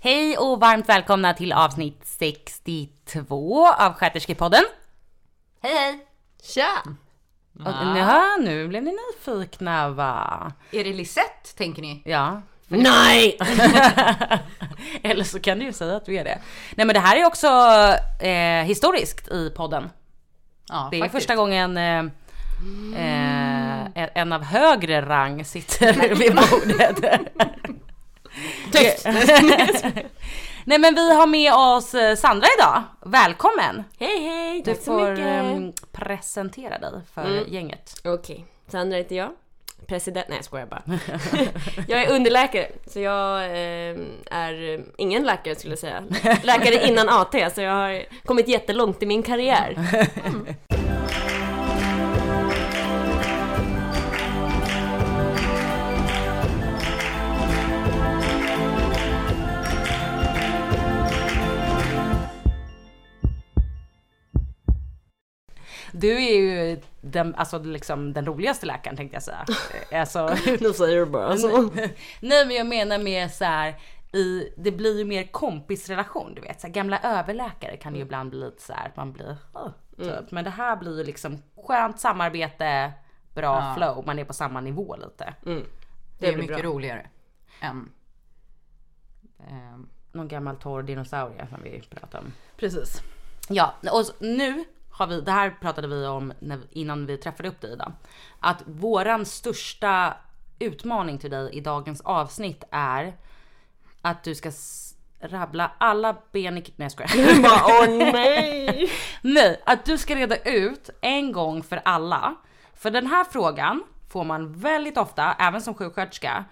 Hej och varmt välkomna till avsnitt 62 av Sköterskepodden. Hej hej! Tja! Och, ja, nu blev ni nyfikna va? Är det Lisette tänker ni? Ja. Nej! Eller så kan du ju säga att du är det. Nej men det här är också eh, historiskt i podden. Ja, Det är faktiskt. första gången eh, eh, en av högre rang sitter vid bordet. Tyst! Nej men vi har med oss eh, Sandra idag. Välkommen! Hej hej, Du tack så får mycket. ehm, presentera dig för Mm. gänget. Okej, Sandra heter jag. President, nej jag skojar bara. jag är underläkare, så jag eh, är ingen läkare skulle jag säga. Läkare innan AT, så jag har kommit jättelångt i min karriär. Du är ju den, alltså liksom den roligaste läkaren tänkte jag säga. Eh, Alltså, Nu säger du bara så. nej men jag menar med så här i, det blir ju mer kompisrelation du vet. Så här, gamla överläkare kan ju ibland bli lite så här att man blir "Åh", typ. Men det här blir ju liksom skönt samarbete, bra flow, man är på samma nivå lite. Det Det är mycket bra. roligare än... ehm, Någon gammal torr dinosaurie som vi pratade om. precis. Ja, och nu har vi, det här pratade vi om när, innan vi träffade upp dig idag. Att våran största utmaning till dig i dagens avsnitt är att du ska rabbla alla ben i... Nej jag skojar. bara åh nej! Nej, att du ska reda ut en gång för alla. För den här frågan får man väldigt ofta, även som sjuksköterska,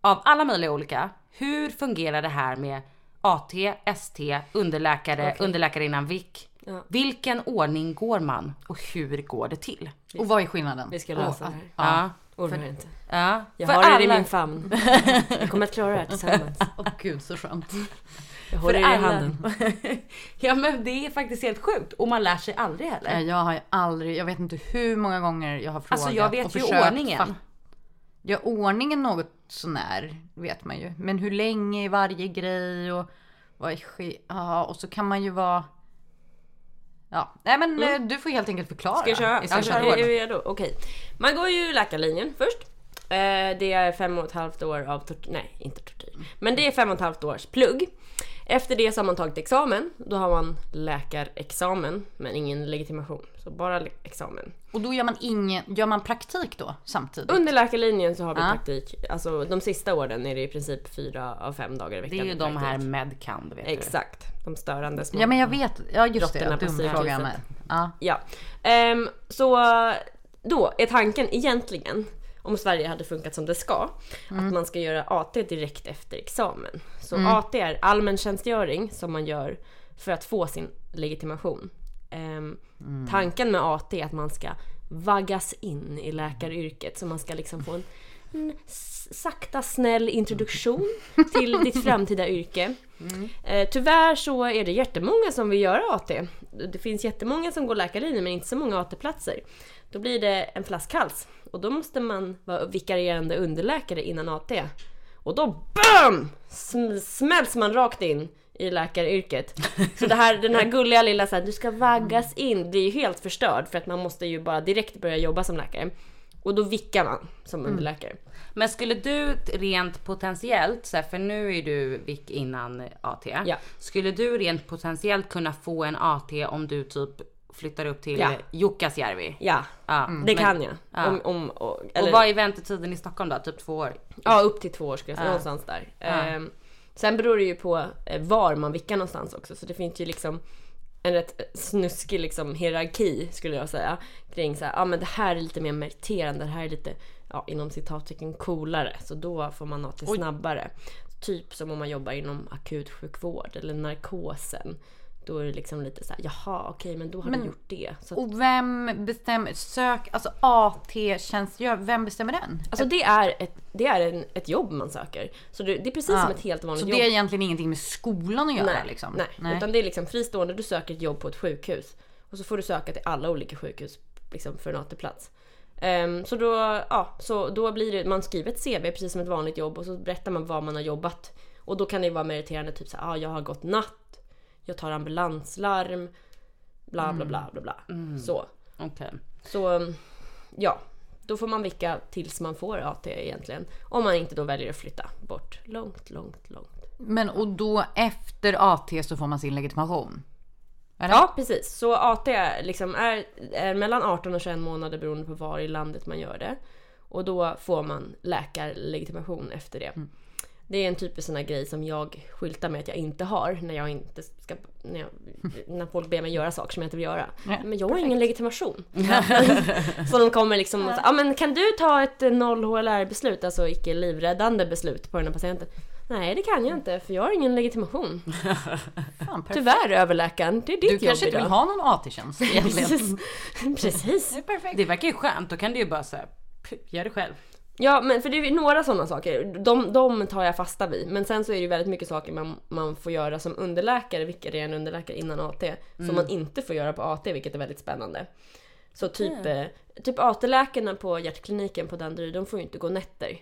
av alla möjliga olika. Hur fungerar det här med AT, ST, underläkare, underläkare innan VIK? Ja. Vilken ordning går man och hur går det till? Och vad är skillnaden? Vi ska lösa det här. Ja, Orkar inte. ja. Jag För har er i alla- min famn. Vi kommer att klara det här tillsammans. Åh gud så skönt. Jag håller er i alla. handen. ja men det är faktiskt helt sjukt och man lär sig aldrig heller. Jag har ju aldrig, jag vet inte hur många gånger jag har frågat Alltså jag vet och ju försökt ordningen. fatta- Ja ordningen något sånär vet man ju. Men hur länge i varje grej och vad är ske- Ja och så kan man ju vara... Ja, nej men eh, du får helt enkelt förklara. Ska jag köra? Jag kör. att- Är vi redo? Okej. Man går ju läkarlinjen först. Eh, Det är fem och ett halvt år av tortyr. Nej, inte tortyr. Men det är fem och ett halvt års plugg. Efter det så har man tagit examen. Då har man läkarexamen, men ingen legitimation. Så bara examen. Och då gör man ingen, gör man praktik då samtidigt? Under läkarlinjen så har vi Ja. praktik. Alltså de sista åren är det i princip fyra av fem dagar i veckan. Det är ju de här praktik. medcan, du vet du. Exakt. De störande små. Ja men jag vet, ja just det, på dum fråga psykhuset. med. Ja. Ja. Ehm, så då är tanken egentligen, om Sverige hade funkat som det ska, att man ska göra AT direkt efter examen. Så AT är allmän tjänstgöring som man gör för att få sin legitimation. Ehm, Tanken med AT är att man ska vaggas in i läkaryrket så man ska liksom få en, en sakta snäll introduktion till ditt framtida yrke. Eh, tyvärr så är det jättemånga som vill göra AT. Det finns jättemånga som går läkarlinjen men inte så många AT-platser. Då blir det en flaskhals och då måste man vara vikarierande underläkare innan AT. Och då BAM! Sm- smälls man rakt in i läkaryrket. Så det här, den här gulliga lilla så här, du ska vaggas in, blir ju helt förstörd för att man måste ju bara direkt börja jobba som läkare. Och då vickar man som Mm. underläkare. Men skulle du rent potentiellt, så här, för nu är du vick innan AT. Ja. Skulle du rent potentiellt kunna få en AT om du typ flyttar upp till Ja. Jukkasjärvi? Ja, Ja. Mm. det kan jag. Ja. Om, om, och, Och eller, vad är väntetiden i Stockholm då? Typ två år? Ja, upp till två år skulle jag säga. Någonstans där. Ehm, sen beror det ju på eh, var man vickar någonstans också. Så det finns ju liksom en rätt snuskig liksom hierarki skulle jag säga. Kring så här, ja men det här är lite mer meriterande, det här är lite, ja inom citattecken coolare. Så då får man AT snabbare. Typ som om man jobbar inom akutsjukvård eller narkosen. Då är det liksom lite så här, jaha okej men då har Men- du gjort det. Så Och vem bestämmer, sök, alltså AT-tjänstgör, vem bestämmer den? alltså det är, ett, det är en, ett jobb man söker. Så det, det är precis Ja. som ett helt vanligt Så jobb. det är egentligen ingenting med skolan att göra nej, liksom? nej. utan det är liksom fristående. Du söker ett jobb på ett sjukhus och så får du söka till alla olika sjukhus liksom för en AT-plats. Ehm, så, då, ja, så då blir det, man skriver ett CV precis som ett vanligt jobb och så berättar man vad man har jobbat. Och då kan det vara meriterande typ så här, ah, jag har gått natt, jag tar ambulanslarm, bla bla bla bla bla. Så. Okej. Så ja, då får man vicka tills man får AT egentligen. Om man inte då väljer att flytta bort långt, långt, långt. Men och då efter AT så får man sin legitimation? Eller? Ja, precis. Så AT liksom är, är mellan 18 och 21 månader beroende på var i landet man gör det. Och då får man läkarlegitimation efter det. Det är en typisk sån här grej som jag skyltar med att jag inte har när jag inte ska, när, jag, när folk ber mig göra saker som jag inte vill göra. Ja, men jag har ingen legitimation. så de kommer liksom och säger, ah, men kan du ta ett eh, noll HLR beslut, alltså icke livräddande beslut på den här patienten? Nej det kan jag inte för jag har ingen legitimation. Fan, perfekt. Tyvärr överläkaren, det är ditt Du jobb kanske inte vill ha någon AT-tjänst egentligen? Precis. Precis. Det är perfekt. Det verkar ju skönt, då kan du ju bara säga gör det själv. Ja men för det är några sådana saker, de, de tar jag fasta vid. Men sen så är det ju väldigt mycket saker man, man får göra som underläkare, vilket är en underläkare innan AT. Som man inte får göra på AT, vilket är väldigt spännande. Så typ, eh, typ AT-läkarna på hjärtkliniken på Danderyd, de får ju inte gå nätter.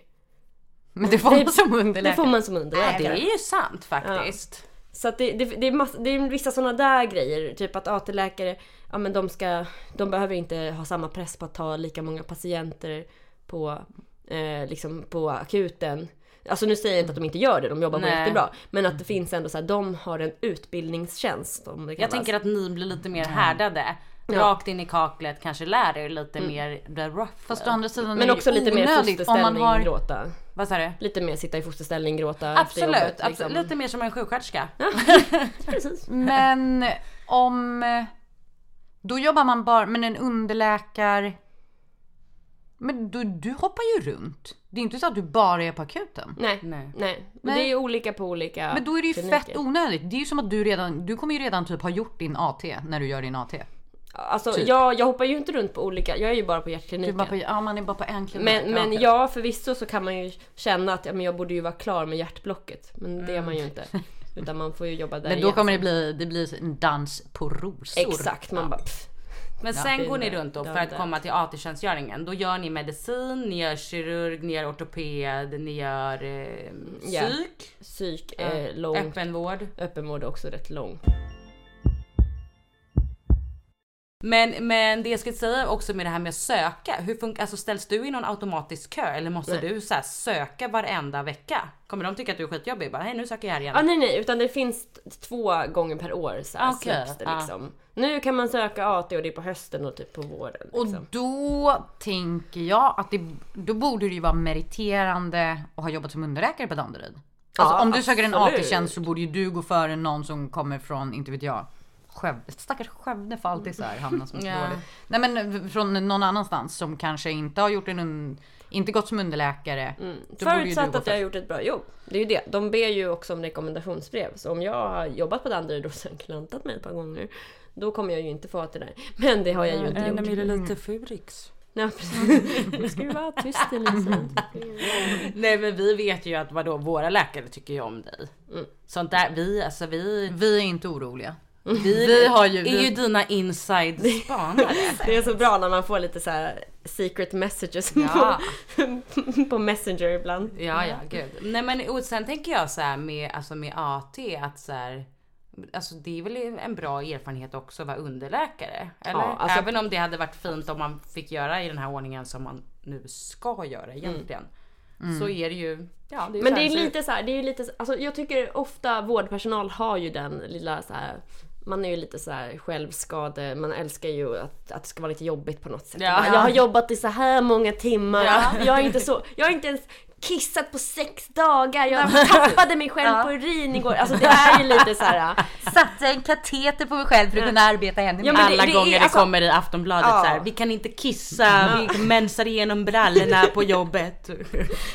Men det får man som Det underläkare. får man som Det underläkare. är ju sant faktiskt. Så att det, det, det, är mass, det är vissa sådana där grejer, typ att AT-läkare, ja men de ska, de behöver inte ha samma press på att ta lika många patienter på, eh, liksom på akuten. Alltså nu säger jag inte att de inte gör det, de jobbar Nej. jättebra. Men att det finns ändå så här, de har en utbildningstjänst om det Jag tänker att ni blir lite mer härdade. Rakt in i kaklet, kanske lär er lite mer the rough Fast å andra sidan Men också lite mer onödigt om man fosterställning, har... gråta. Vad sa du? Lite mer sitta i fosterställning, gråta efter Absolut, jobbet. liksom. absolut, lite mer som en sjuksköterska. Precis. Men om... Då jobbar man bara, men en underläkare... Men du, du hoppar ju runt. Det är inte så att du bara är på akuten. Nej, Nej. nej. Men Nej. Det är ju olika på olika Men då är det ju kliniker. fett onödigt. Det är ju som att du redan, du kommer ju redan typ ha gjort din AT när du gör din AT. Alltså Typ. jag, jag hoppar ju inte runt på olika, jag är ju bara på hjärtkliniken. bara på, ja, man är bara på en klinik. Men, men ja, förvisso så kan man ju känna att ja, men jag borde ju vara klar med hjärtblocket. Men det är man ju inte. Utan man får ju jobba där Mm. Men då igen. kommer det bli, det blir en dans på rosor. Exakt, man bara pff. Men sen det går ni runt då för att komma till AT-tjänstgöringen. Då gör ni medicin, ni gör kirurg, ni gör ortoped, ni gör eh, Ja. psyk, Psyk är långt. öppenvård. Öppenvård är också rätt lång. Men, men det jag skulle säga också med det här med att söka. Hur funkar, alltså ställs du i någon automatisk kö eller måste Nej. du så här söka varenda vecka? Kommer de tycka att du är skitjobbig? Bara, hej nu söker jag här igen. Ah, nej nej, utan det finns två gånger per år så här, Okej, släpps det liksom. Nu kan man söka AT och det är på hösten och typ på våren. Och Liksom. då tänker jag att det, då borde det ju vara meriterande att ha jobbat som underläkare på Danderyd. Alltså Ja, om du söker en absolut. AT-tjänst så borde ju du gå före någon som kommer från, inte vet jag, Skövde. Stackars Skövde får alltid så här hamna som Ja. dåligt. Nej men från någon annanstans som kanske inte har gjort en, un- inte gått som underläkare. Du Förutsatt att jag har gjort ett bra jobb. Det är ju det. De ber ju också om rekommendationsbrev. Så om jag har jobbat på Danderyd och sen klantat mig ett par gånger. Då kommer jag ju inte få det där. Men det har jag ju inte gjort. lite Furix. Ja, precis. Nu ska du vara tyst Elisa. Nej men vi vet ju att vadå, våra läkare tycker ju om dig. Mm. Sånt där, vi alltså vi, Vi är inte oroliga. Vi, Vi har ju- är ju dina inside spanare. Det är så bra när man får lite så secret messages Ja. på, på Messenger ibland. Ja, ja, gud. Nej men och sen tänker jag så här med, alltså med AT att så här, Alltså det är väl en bra erfarenhet också att vara underläkare? Eller? Ja, alltså- Även om det hade varit fint om man fick göra i den här ordningen som man nu ska göra egentligen. Så är det ju, ja det är Men det är lite så här, det är lite, alltså jag tycker ofta vårdpersonal har ju den lilla så här. Man är ju lite så här självskade, man älskar ju att, att det ska vara lite jobbigt på något sätt. Ja. Jag har jobbat i så här många timmar, Ja. jag är inte så, jag har inte ens kissat på sex dagar, jag tappade mig själv Ja. på urin igår. Alltså det är ju lite så här. Satte en kateter på mig själv för att kunna arbeta ännu Ja, det- alla det är- gånger det alltså- kommer i Aftonbladet Ja. så här, vi kan inte kissa, vi mensar igenom brallorna på jobbet.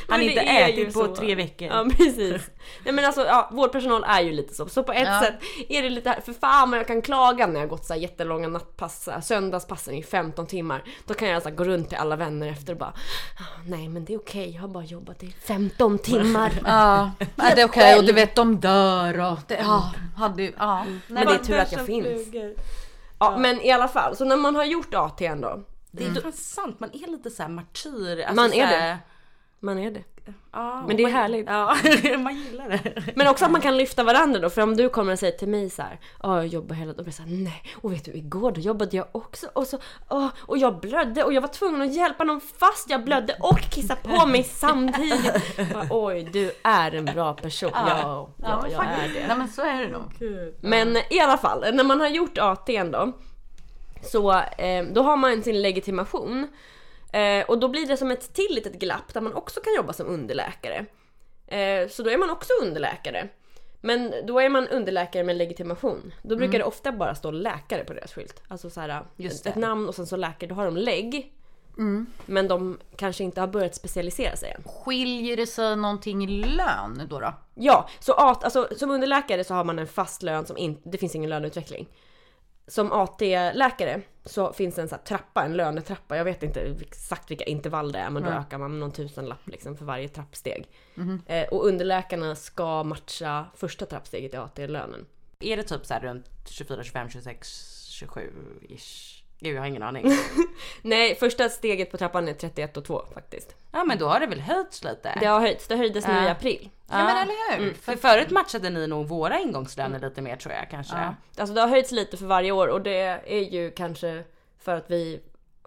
Han har inte det är ätit på så. tre veckor. Ja precis. Nej men alltså ja, vårdpersonal är ju lite så. Så på ett Ja. sätt är det lite, för fan vad jag kan klaga när jag gått så här jättelånga nattpass, så här, söndagspassen i 15 timmar. Då kan jag så här, gå runt till alla vänner efter och bara "Ah, Nej men det är okej, jag har bara jobbat i 15 timmar. Ja, ja, det är okej och du vet de dör och det, ja, hade ju, ja. men det är tur att jag finns. Ja, men i alla fall, så när man har gjort AT'n då. Det är fan sant, man är lite så här martyr. Alltså Man så är här- det. Man är det. Ja, Men det är man- härligt. Ja, man gillar det. Men också att man kan lyfta varandra då, för om du kommer och säger till mig så här, ja jag jobbar hela dagen, och jag säger nej, och vet du igår då jobbade jag också och så, åh, och jag blödde och jag var tvungen att hjälpa någon fast jag blödde och kissa på mig samtidigt. Bara, Oj, du är en bra person. Ja, ja, men jag är det. Nej men så är det nog. Men i alla fall, när man har gjort AT'n då, så eh, då har man sin legitimation. Eh, och då blir det som ett till litet glapp där man också kan jobba som underläkare. Eh, så då är man också underläkare. Men då är man underläkare med legitimation. Då brukar det ofta bara stå läkare på deras skylt. Alltså så här, Just ett, ett namn och sen så läkare, då har de lägg. Men de kanske inte har börjat specialisera sig än. Skiljer det sig någonting i lön då? då? Ja, så AT, alltså, som underläkare så har man en fast lön som inte, det finns ingen löneutveckling. Som AT-läkare så finns det en så här trappa, en lönetrappa. Jag vet inte exakt vilka intervall det är men då ökar man någon tusenlapp liksom för varje trappsteg. Eh, och underläkarna ska matcha första trappsteget i AT-lönen. Är det typ så här runt 24, 25, 26, 27 ish? Gud jag har ingen aning. Nej, första steget på trappan är 31 och 2 faktiskt. Ja men då har det väl höjts lite? Det har höjts, det höjdes nu i Ja. april. Ja, men eller hur? För förut matchade ni nog våra ingångslöner lite mer tror jag kanske. Ja. Alltså det har höjts lite för varje år och det är ju kanske för att vi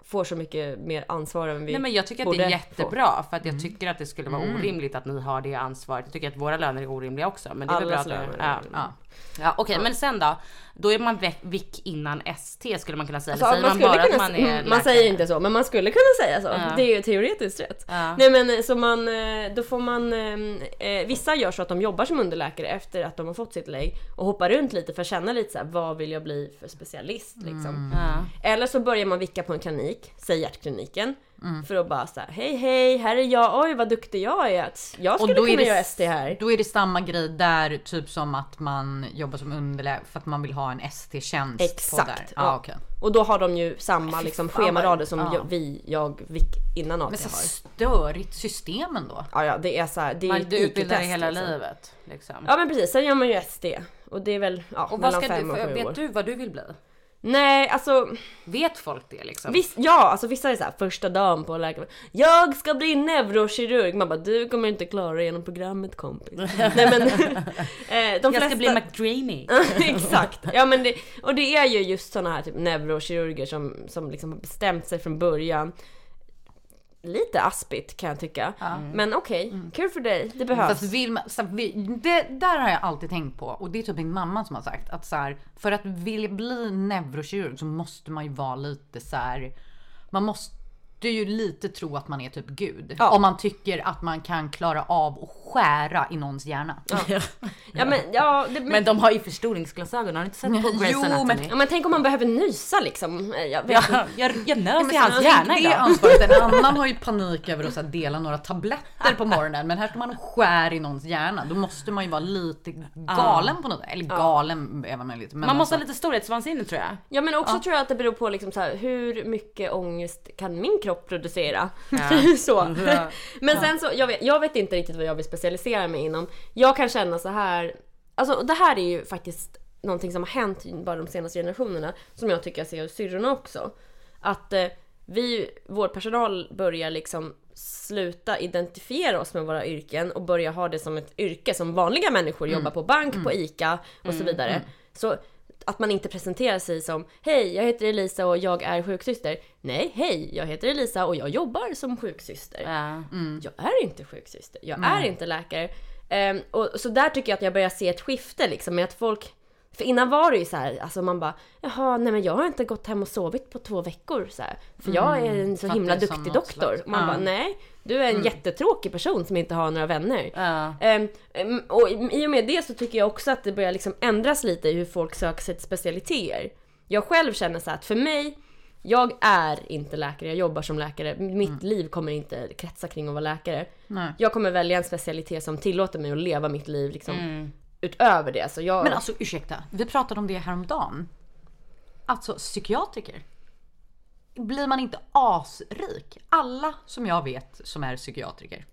får så mycket mer ansvar än vi Nej men jag tycker att det är få. jättebra för att jag tycker att det skulle vara orimligt att ni har det ansvaret. Jag tycker att våra löner är orimliga också. Men det är väl bra Allas att löner Ja. Ja. Ja, Okej men sen då? Då är man vick innan ST skulle man kunna säga. Alltså, säger man, skulle bara att kunna man s- är Man läkare? säger inte så, men man skulle kunna säga så. Ja. Det är ju teoretiskt rätt. Ja. Nej men eh, så man, eh, då får man, eh, eh, vissa gör så att de jobbar som underläkare efter att de har fått sitt lägg och hoppar runt lite för att känna lite så här, vad vill jag bli för specialist liksom. Ja. Eller så börjar man vicka på en klinik, säg hjärtkliniken. Mm. För att bara säga hej hej, här är jag, oj vad duktig jag är. Jag skulle kunna göra ST här. Då är det samma grej där, typ som att man jobbar som underläkare för att man vill ha en ST-tjänst. Exakt, På där. ja. Ja, okej. Och då har de ju samma liksom, schemarader som ja. jag, vi, jag, vi innan AT Men så har. störigt system ändå. Ja, ja, det är så här, det är Man, du utbildar dig hela liksom. livet. Liksom. Ja men precis, sen gör man ju ST. Och det är väl ja, och vad mellan ska fem du, och för, sju år. vet du vad du vill bli? Nej, alltså Vet folk det liksom? viss, ja, alltså vissa är så här första dagen på läkaren. Jag ska bli neurokirurg. Man bara, du kommer inte klara dig genom programmet kompis. Nej men, eh, de jag flesta... ska bli McDreamy. Exakt. Ja men det, och det är ju just såna här typ neurokirurger som, som liksom har bestämt sig från början. Lite aspigt kan jag tycka. Men okej, kul för dig. Det behövs. Fast vill man, så det där har jag alltid tänkt på och det är typ min mamma som har sagt att så här, för att vilja bli neurokirurg så måste man ju vara lite så här. Man måste ju lite tro att man är typ gud. Ja. Om man tycker att man kan klara av att skära i någons hjärna. Ja men, ja, det, men, Men de har ju förstoringsglasögon, har du inte sett på Grey's Jo, Anatomy? men- ja, men tänk om man behöver nysa liksom. Jag vet Ja, jag, jag nös i hans tänk hjärna det idag. ansvaret. En annan har ju panik över att dela några tabletter på morgonen. Men här står man och skär i någons hjärna. Då måste man ju vara lite galen på något Eller galen är man lite. Men Man måste ha alltså- lite storhetsvansinne tror jag. Ja men också tror jag att det beror på liksom så här, hur mycket ångest kan min kropp producera? så. Men sen så, jag vet, jag vet inte riktigt vad jag vill specialisera mig inom. Jag kan känna så här, alltså det här är ju faktiskt någonting som har hänt bara de senaste generationerna som jag tycker jag ser hos syrrorna också. Att eh, vi, vårdpersonal börjar liksom sluta identifiera oss med våra yrken och börja ha det som ett yrke som vanliga människor jobbar på bank, på ICA och så vidare. Så att man inte presenterar sig som Hej, jag heter Elisa och jag är sjuksyster. Nej, hej, jag heter Elisa och jag jobbar som sjuksyster. Ja. Jag är inte sjuksyster, jag är inte läkare. Ehm, och så där tycker jag att jag börjar se ett skifte liksom med att folk för innan var det ju så här, alltså man bara Jaha, nej men jag har inte gått hem och sovit på två veckor så här, För jag är en så för att himla duktig doktor. slags- Och man Ja. bara nej, du är en jättetråkig person som inte har några vänner. Ehm, ehm, och i och med det så tycker jag också att det börjar liksom ändras lite i hur folk söker sig till specialiteter. Jag själv känner så att för mig, jag är inte läkare, jag jobbar som läkare. Mitt liv kommer inte kretsa kring att vara läkare. Nej. Jag kommer välja en specialitet som tillåter mig att leva mitt liv liksom utöver det. Så jag... Men alltså ursäkta, vi pratade om det häromdagen. Alltså psykiatriker. Blir man inte asrik? Alla som jag vet som är psykiatriker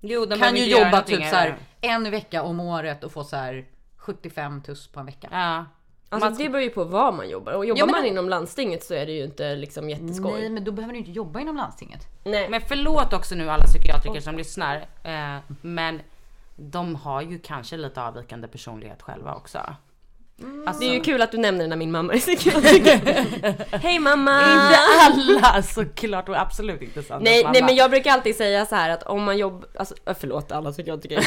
Jo, de kan ju jobba typ så här en vecka om året och få så här 75 tuss på en vecka. Ja. Alltså det beror ju på vad man jobbar. Och jobbar Ja, men- man inom landstinget så är det ju inte liksom jätteskoj. Nej men då behöver du inte jobba inom landstinget. Nej. Men förlåt också nu alla psykiatriker som lyssnar. Eh, men de har ju kanske lite avvikande personlighet själva också. Alltså, Det är ju kul att du nämner när min mamma är psykiatriker. Hej mamma! Inte alla såklart och absolut inte sant. Nej, Mamma. nej men jag brukar alltid säga så här att om man jobbar, alltså äh, förlåt alla psykiatriker.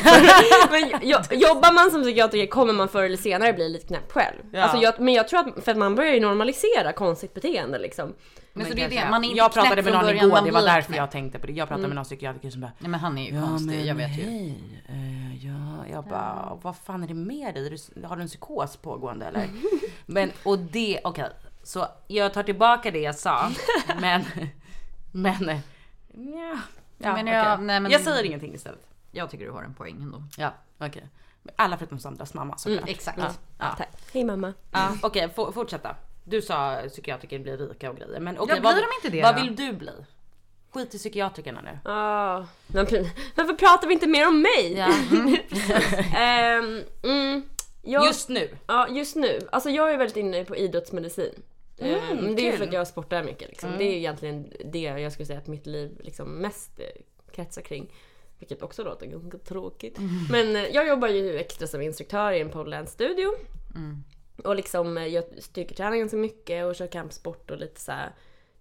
men jo- jobbar man som psykiatriker kommer man förr eller senare bli lite knäpp själv. Ja. Alltså jag, men jag tror att, för att man börjar ju normalisera konstigt beteende liksom. Men, så Men det är det, man är inte jag pratade med någon början, igår, det var därför knäpp. jag tänkte på det. Jag pratade med någon psykiatriker som bara Nej men han är ju konstig, jag vet ju. Hej, eh, ja, jag bara, vad fan är det med dig? Har du en psykos pågående eller? men, och det, okej, så jag tar tillbaka det jag sa, men, men, eh, ja, ja Men jag- nej, men- jag säger ingenting istället. Jag tycker du har en poäng ändå. Ja, okej. Alla förutom Sandras mamma såklart. exakt. Ja, ja. Tack. Hej mamma. Ja, Okej, få- fortsätta. Du sa psykiatriker blir rika och grejer, men okej, Ja, vad, blir de inte det vad då? vill du bli? Skit i psykiatrikerna nu. Men, varför pratar vi inte mer om mig? Ja. Ehm, mm, jag, Just nu. Ja, just nu. Alltså jag är väldigt inne på idrottsmedicin. Ehm, det är ju kul. för att jag sportar mycket liksom. Det är egentligen det jag skulle säga att mitt liv liksom mest eh, kretsar kring. Vilket också låter ganska tråkigt. Men eh, jag jobbar ju extra som instruktör i en poledance-studio. Och liksom eh, jag styrketränar ganska mycket och kör kampsport och lite så här.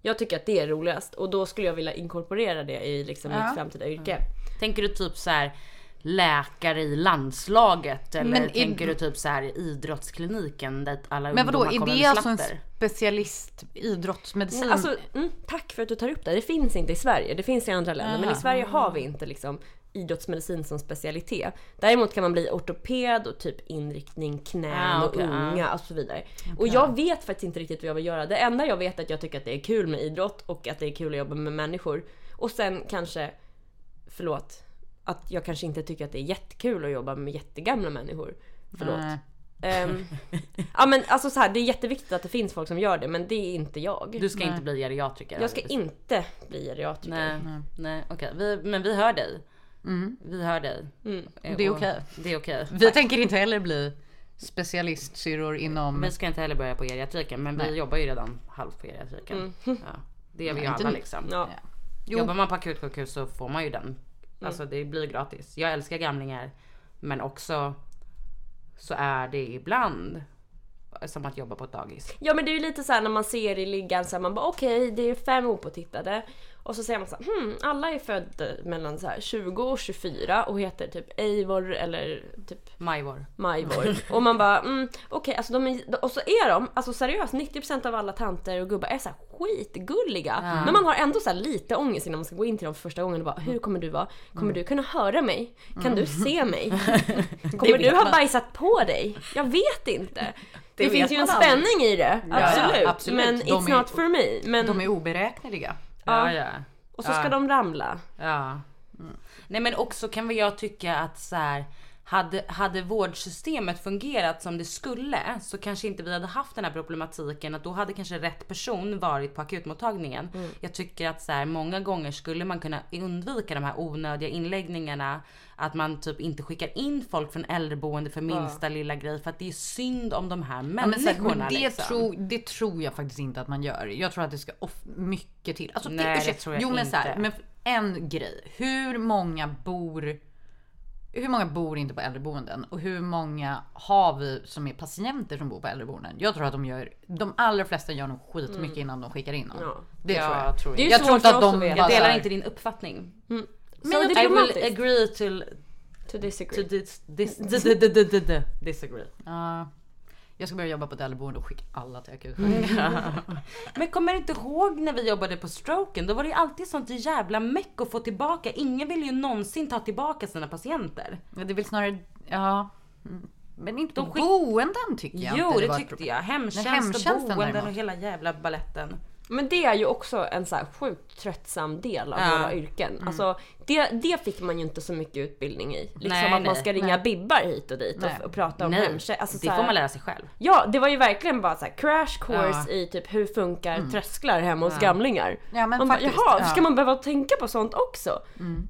Jag tycker att det är roligast och då skulle jag vilja inkorporera det i liksom mitt framtida yrke. Tänker du typ så här läkare i landslaget eller Men tänker du typ så här idrottskliniken dit alla Men vadå, är det alltså en specialist idrottsmedicin? Alltså, mm, tack för att du tar upp det. Det finns inte i Sverige. Det finns i andra länder. Men i Sverige har vi inte liksom idrottsmedicin som specialitet. Däremot kan man bli ortoped och typ inriktning knän Ah, och okej, unga och så vidare. Och jag vet faktiskt inte riktigt vad jag vill göra. Det enda jag vet är att jag tycker att det är kul med idrott och att det är kul att jobba med människor. Och sen kanske, förlåt, att jag kanske inte tycker att det är jättekul att jobba med jättegamla människor. Förlåt. Nej. Ehm, ja men alltså så här, det är jätteviktigt att det finns folk som gör det men det är inte jag. Du ska inte bli geriatriker? Jag ska inte bli geriatriker. Nej, nej okej. Vi, men vi hör dig. Vi hör dig. Mm. Eh, Det är okej. Det är okej. Vi tänker inte heller bli specialistsyrror inom... Vi ska inte heller börja på geriatriken men vi Nej. jobbar ju redan halvt på geriatriken. Ja, det gör vi ju alla liksom. Ja. Jo. Jobbar man på akutsjukhus så får man ju den. Alltså det blir gratis. Jag älskar gamlingar. Men också så är det ibland som att jobba på ett dagis. ja men det är ju lite så här när man ser i ligan så här, man bara okej det är fem opåtittade. Och så säger man så här, hmm, alla är födda mellan så här 20 och 24 och heter typ Eivor eller typ Majvor. Majvor. Och man bara, mm, okej, alltså de är, och så är de, alltså seriöst, 90% av alla tanter och gubbar är så här skitgulliga. Men man har ändå så här lite ångest innan man ska gå in till dem för första gången och bara, hur kommer du vara? Kommer du kunna höra mig? Kan du se mig? Kommer du ha man. bajsat på dig? Jag vet inte. Det, vet finns ju en man aldrig. spänning i det, ja, absolut. absolut. Men De it's är- not for me. Men, De är oberäkneliga. Ja, ja. och så ska de ramla. Ja. Nej men också kan väl jag tycka att så här, hade, hade vårdsystemet fungerat som det skulle så kanske inte vi hade haft den här problematiken att då hade kanske rätt person varit på akutmottagningen. Jag tycker att så här, många gånger skulle man kunna undvika de här onödiga inläggningarna. Att man typ inte skickar in folk från äldreboende för minsta lilla grej för att det är synd om de här Ja, men, människorna. det, liksom. tror, det tror jag faktiskt inte att man gör. Jag tror att det ska off- mycket till. Alltså, Nej, det ursäkta, tror jag jo, men Så här, men en grej. Hur många bor hur många bor inte på äldreboenden och hur många har vi som är patienter som bor på äldreboenden? Jag tror att de gör, de allra flesta gör nog skitmycket innan de skickar in någon. Ja. Det Ja, tror jag. tror jag svårt tror inte att de Jag delar inte din uppfattning. Men So I will agree to, To disagree. to dis, dis, dis, dis, dis, dis, dis, disagree. Ja. Jag ska börja jobba på ett äldreboende och skicka alla till akut. Men kommer du inte ihåg när vi jobbade på stroken? Då var det ju alltid sånt jävla meck att få tillbaka. Ingen vill ju någonsin ta tillbaka sina patienter. Ja, det är väl snarare, ja. Mm. Men inte på De skick- boenden tycker jag Jo, inte det ett tyckte jag. Hemtjänst, och boenden däremot. och hela jävla balletten. Men det är ju också en så här sjukt tröttsam del av Ja. våra yrken. Alltså, det, det fick man ju inte så mycket utbildning i. Liksom Nej, att man nej. ska ringa bibbar hit och dit Nej. och, och prata om Nej, hemtjänst. Alltså, det så får här- man lära sig själv. Ja, det var ju verkligen bara så här crash course Ja. Mm. i typ hur funkar trösklar hemma hos gamlingar. Ja, men man bara, faktiskt, jaha, ja. ska man behöva tänka på sånt också?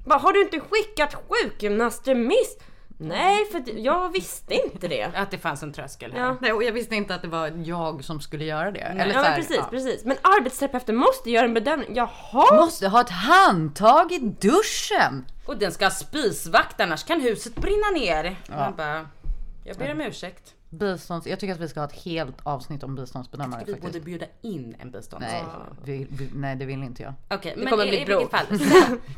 Bara, har du inte skickat sjukgymnastremiss? Nej, för jag visste inte det. Att det fanns en tröskel här. Ja. Nej, och jag visste inte att det var jag som skulle göra det. Eller Ja så men här, precis, ja. precis. Men arbetsterapeuten måste göra en bedömning. Jaha! Måste ha ett handtag i duschen! Och den ska ha spisvakt annars kan huset brinna ner. Man bara, jag ber om ursäkt. Bistånds, jag tycker att vi ska ha ett helt avsnitt om biståndsbedömare Vi faktiskt. borde bjuda in en bistånds... Nej, vi, vi, nej, det vill inte jag. Okej, men kommer i, bli i vilket fall.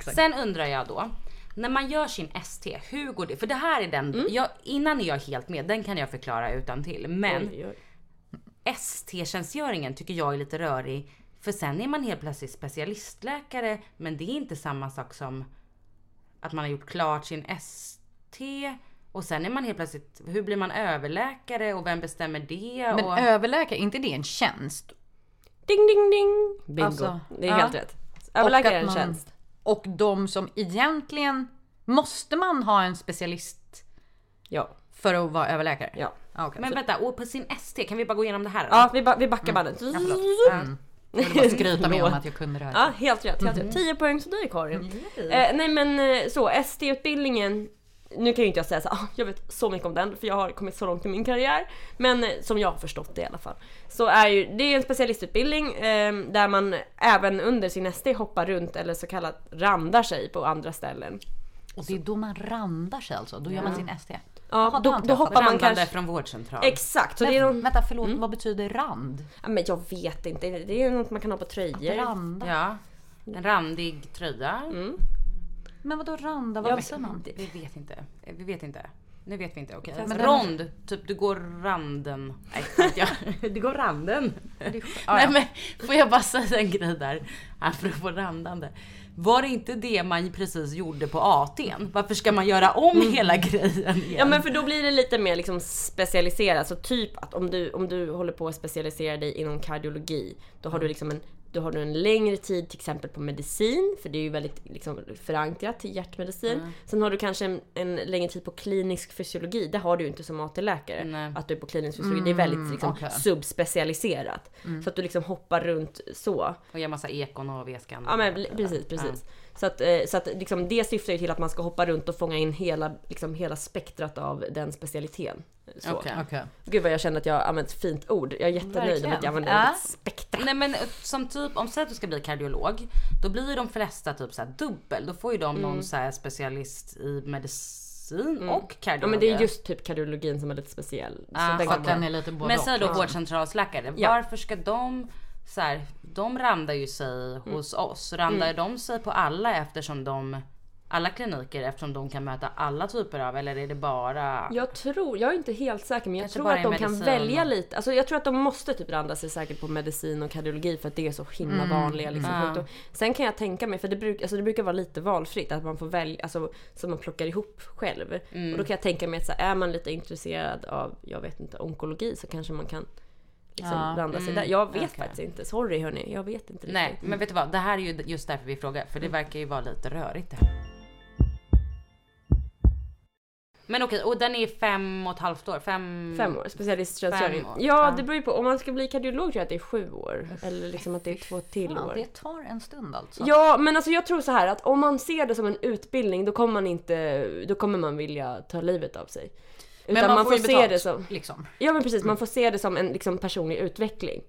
Sen, sen undrar jag då. När man gör sin ST, hur går det? För det här är den, Mm. jag, innan är jag helt med, den kan jag förklara utan till. Men Oj, oj. ST-tjänstgöringen tycker jag är lite rörig. För sen är man helt plötsligt specialistläkare, men det är inte samma sak som att man har gjort klart sin ST. Och sen är man helt plötsligt, hur blir man överläkare och vem bestämmer det? Men och, överläkare, inte det en tjänst? Ding ding ding! Bingo. Alltså, det är ja. helt rätt. Överläkare är en man- tjänst. Och de som egentligen, måste man ha en specialist Ja. för att vara överläkare? Ja. Ah, okej. men Så- vänta, och på sin ST, kan vi bara gå igenom det här? Ja, vi, ba- vi backar bandet. Ja. Mm. Jag ville bara skryta med om att jag kunde det här. Ja, helt rätt. Helt rätt. 10 poäng till dig Karin. Eh, nej men eh, så, ST-utbildningen. Nu kan ju inte jag säga så ah, jag vet så mycket om den för jag har kommit så långt i min karriär. Men eh, som jag har förstått det i alla fall. Så är ju, det är en specialistutbildning eh, där man även under sin ST hoppar runt eller så kallat randar sig på andra ställen. Och det är då man randar sig alltså? Då gör man sin ST? Ja, Jaha, då, då hoppar man kanske... från vårdcentral. Exakt, så det är Men, någon... Vänta, förlåt, vad betyder rand? Ja, men jag vet inte, det är något man kan ha på tröjor. Randa? Ja, en randig tröja. Mm. Men vadå randa? Vad visar man? Vi vet inte. Vi vet inte. Nu vet vi inte, okej. Men den- Rond, typ du går randen. Nej, jag. Du går randen. Ah, Nej ja. men får jag bara säga en grej där? Apropå randande. Var det inte det man precis gjorde på AT'n? Varför ska man göra om hela grejen igen? Ja men för då blir det lite mer liksom specialiserat, så typ att om du, om du håller på att specialisera dig inom kardiologi, då har du liksom en då har du en längre tid till exempel på medicin, för det är ju väldigt liksom, förankrat till hjärtmedicin. Sen har du kanske en, en längre tid på klinisk fysiologi, det har du ju inte som AT-läkare. Nej. Att du är på klinisk fysiologi, det är väldigt liksom, okej. subspecialiserat. Så att du liksom hoppar runt så. Och göra massa ekon och V-skan. Ja men precis, precis. Så att, eh, så att liksom, det syftar ju till att man ska hoppa runt och fånga in hela, liksom, hela spektrat av den specialiteten. Så. Okej. Okej. Gud vad jag känner att jag använt ett fint ord. Jag är jättenöjd med att jag använder Ja. ordet spektra. Nej men som typ, om säg att du ska bli kardiolog, då blir ju de flesta typ såhär dubbel. Då får ju de någon så här specialist i medicin och kardiologi. Ja men det är just typ kardiologin som är lite speciell. Så Ah, den att den man- är lite både Men säg då vårdcentralsläkare, Ja. varför ska de så här, de randar ju sig hos oss. Randar de sig på alla eftersom de, alla kliniker eftersom de kan möta alla typer av, eller är det bara? Jag tror, jag är inte helt säker men jag tror att de kan välja lite. Alltså jag tror att de måste typ randa sig säkert på medicin och kardiologi för att det är så himla vanliga liksom, Ja. Sen kan jag tänka mig, för det, bruk, alltså det brukar vara lite valfritt att man får välja, alltså som man plockar ihop själv. Och då kan jag tänka mig att så här, är man lite intresserad av, jag vet inte, onkologi så kanske man kan liksom Ja. randa sig där. Jag vet okej. faktiskt inte, sorry hörni, jag vet inte Nej, riktigt. men vet du vad? Det här är ju just därför vi frågar, för det verkar ju vara lite rörigt det här. Men okej, och den är fem och ett halvt år? Fem, Fem år, specialisttjänstgöring. Ja, det beror ju på. Om man ska bli kardiolog tror jag att det är sju år. Eller liksom att det är två till Fan, år. det tar en stund alltså. Ja, men alltså jag tror så här att om man ser det som en utbildning då kommer man inte, då kommer man vilja ta livet av sig. Utan Men man, får, ju se betalt, det som, liksom. ja men precis, man får se det som en liksom, personlig utveckling.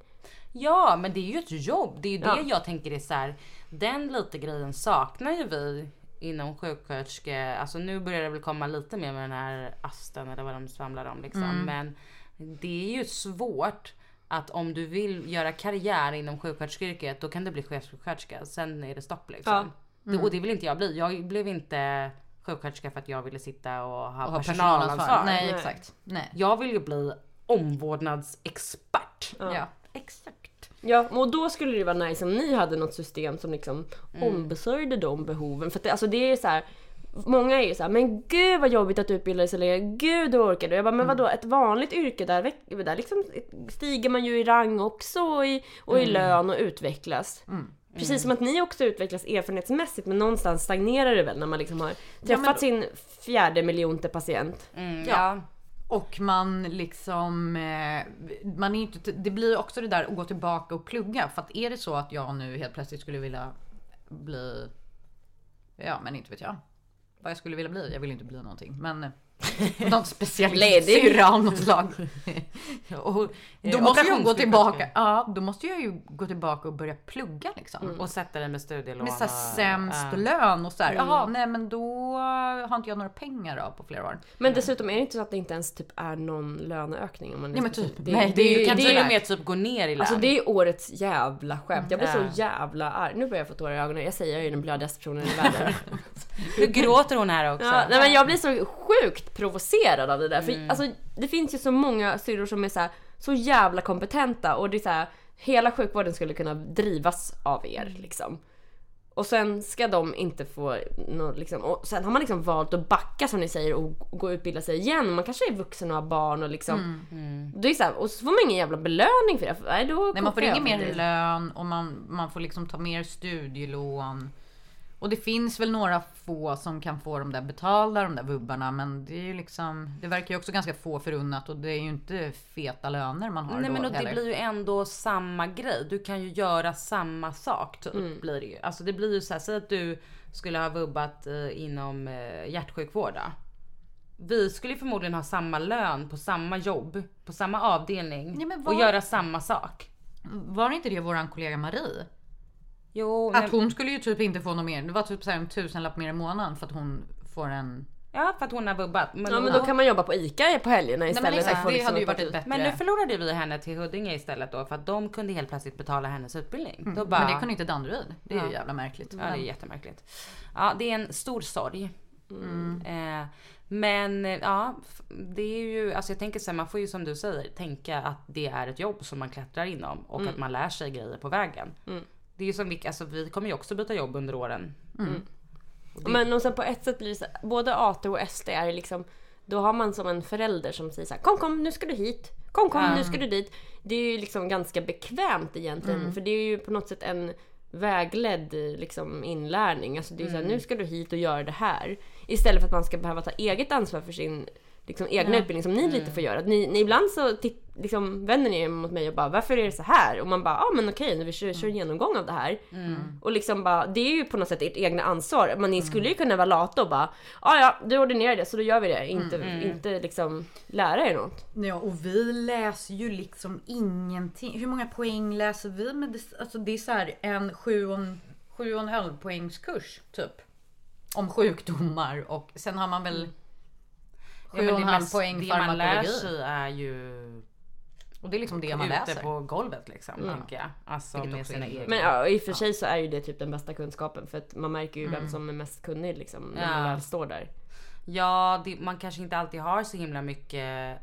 Ja, men det är ju ett jobb. Det är ju det Ja. jag tänker är så här. Den lite grejen saknar ju vi inom sjuksköterske, alltså nu börjar det väl komma lite mer med den här asten eller vad de svamlar om liksom. Mm. Men det är ju svårt att om du vill göra karriär inom sjuksköterskeyrket då kan du bli chefssjuksköterska. Sen är det stopp liksom. Det, och det vill inte jag bli. Jag blev inte sjuksköterska för att jag ville sitta och ha, Och ha personalansvar. personalansvar. Nej, Nej. exakt. Nej. Jag vill ju bli omvårdnadsexpert. Ja. Exakt. Ja, och då skulle det vara nice om ni hade något system som liksom ombesörjde de behoven. För att det, alltså det är så här. Många är ju såhär, men gud vad jobbigt att utbilda sig, eller gud hur orkar du? Jag bara, men vadå ett vanligt yrke där, där liksom stiger man ju i rang också och i, och i lön och utvecklas. Precis som att ni också utvecklas erfarenhetsmässigt men någonstans stagnerar det väl när man liksom har träffat sin fjärde miljonte patient. Mm, Ja. ja. Och man liksom, eh, man är inte, det blir ju också det där att gå tillbaka och plugga. För att är det så att jag nu helt plötsligt skulle vilja bli, ja men inte vet jag. Vad jag skulle vilja bli, jag vill inte bli någonting. Men eh, någon specialistsyrra av något slag. och, då måste jag gå tillbaka, ja då måste jag ju gå tillbaka och börja plugga liksom. Och sätta dig med studielån. Med så här och- sämst ja. lön och så här, jaha nej men då har inte jag några pengar då på flera år. Men dessutom är det inte så att det inte ens typ är någon löneökning om man Ja, men ska- typ. det, Nej, det, är det ju kan det till är och med typ gå ner i lön. Alltså det är årets jävla skämt. Jag blir så jävla arg. Nu börjar jag få tårar i ögonen. Jag säger jag är ju den blödigaste personen i världen. Nu gråter hon här också. ja, nej, men jag blir så sjukt provocerad av det där. För Mm. alltså, det finns ju så många syrror som är så, här, så jävla kompetenta och det är så här, hela sjukvården skulle kunna drivas av er Mm. liksom. Och sen ska de inte få nå, liksom, och sen har man liksom valt att backa som ni säger och gå och utbilda sig igen. Man kanske är vuxen och har barn och liksom. Mm. Det är så här, och så får man ingen jävla belöning för det. För, nej, då Nej, man får ingen mer lön och man, man får liksom ta mer studielån. Och det finns väl några få som kan få de där betalda, de där vubbarna. Men det är ju liksom, det verkar ju också ganska få förunnat och det är ju inte feta löner man har Nej då men och det blir ju ändå samma grej. Du kan ju göra samma sak typ blir det ju. Alltså det blir ju så här, säg att du skulle ha vubbat eh, inom eh, hjärtsjukvård då. Vi skulle ju förmodligen ha samma lön på samma jobb, på samma avdelning Nej, men och göra samma sak. Var det inte det våran kollega Marie? Jo, Att men, hon skulle ju typ inte få något mer. Det var typ så här en tusenlapp mer i månaden för att hon får en... ja för att hon har vubbat. Men, Ja men då kan man jobba på ICA på helgerna Nej istället. men exakt, det liksom hade ju varit bättre... men nu förlorade vi henne till Huddinge istället då för att de kunde helt plötsligt betala hennes utbildning. Då bara, Mm. Men det kunde inte Danderyd. Det är ju Ja. jävla märkligt. Ja det är jättemärkligt. Ja det är en stor sorg. Mm. Eh, men eh, ja, det är ju, alltså jag tänker så här, man får ju som du säger tänka att det är ett jobb som man klättrar inom och Mm. att man lär sig grejer på vägen. Det är ju som vilka, alltså vi kommer ju också byta jobb under åren. Men och sen på ett sätt blir det så både AT och SD är liksom då har man som en förälder som säger så här, kom kom nu ska du hit, kom kom nu ska du dit. Det är ju liksom ganska bekvämt egentligen för det är ju på något sätt en vägledd liksom inlärning. Alltså det är så här, nu ska du hit och göra det här. Istället för att man ska behöva ta eget ansvar för sin liksom, egna utbildning som ni lite får göra. Ni, ni ibland så titt, liksom, vänder ni er mot mig och bara varför är det så här? Och man bara ja ah, men okej nu vi kör, kör genomgång av det här. Och liksom bara det är ju på något sätt ert egna ansvar. Men ni skulle ju kunna vara lata och bara ja ja du ordinerar det så då gör vi det. Inte, inte liksom lära er något. Ja, och vi läser ju liksom ingenting. Hur många poäng läser vi? Med det, alltså det är så här en sju och en, sju och en halv poängskurs typ. Om sjukdomar och sen har man väl Ja, sju och en det halv poäng Det man lär farmakologi. sig är ju Och det är liksom det man ute läser. på golvet liksom tänker jag. Alltså med sina egna. Men ja, i och för sig så är ju det typ den bästa kunskapen för att man märker ju vem som är mest kunnig liksom när Ja. man väl står där. Ja, det, man kanske inte alltid har så himla mycket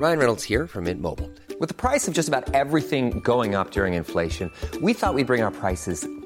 Ryan Reynolds here from Mint Mobile. With the price of just about everything going up during inflation, we thought we'd bring our prices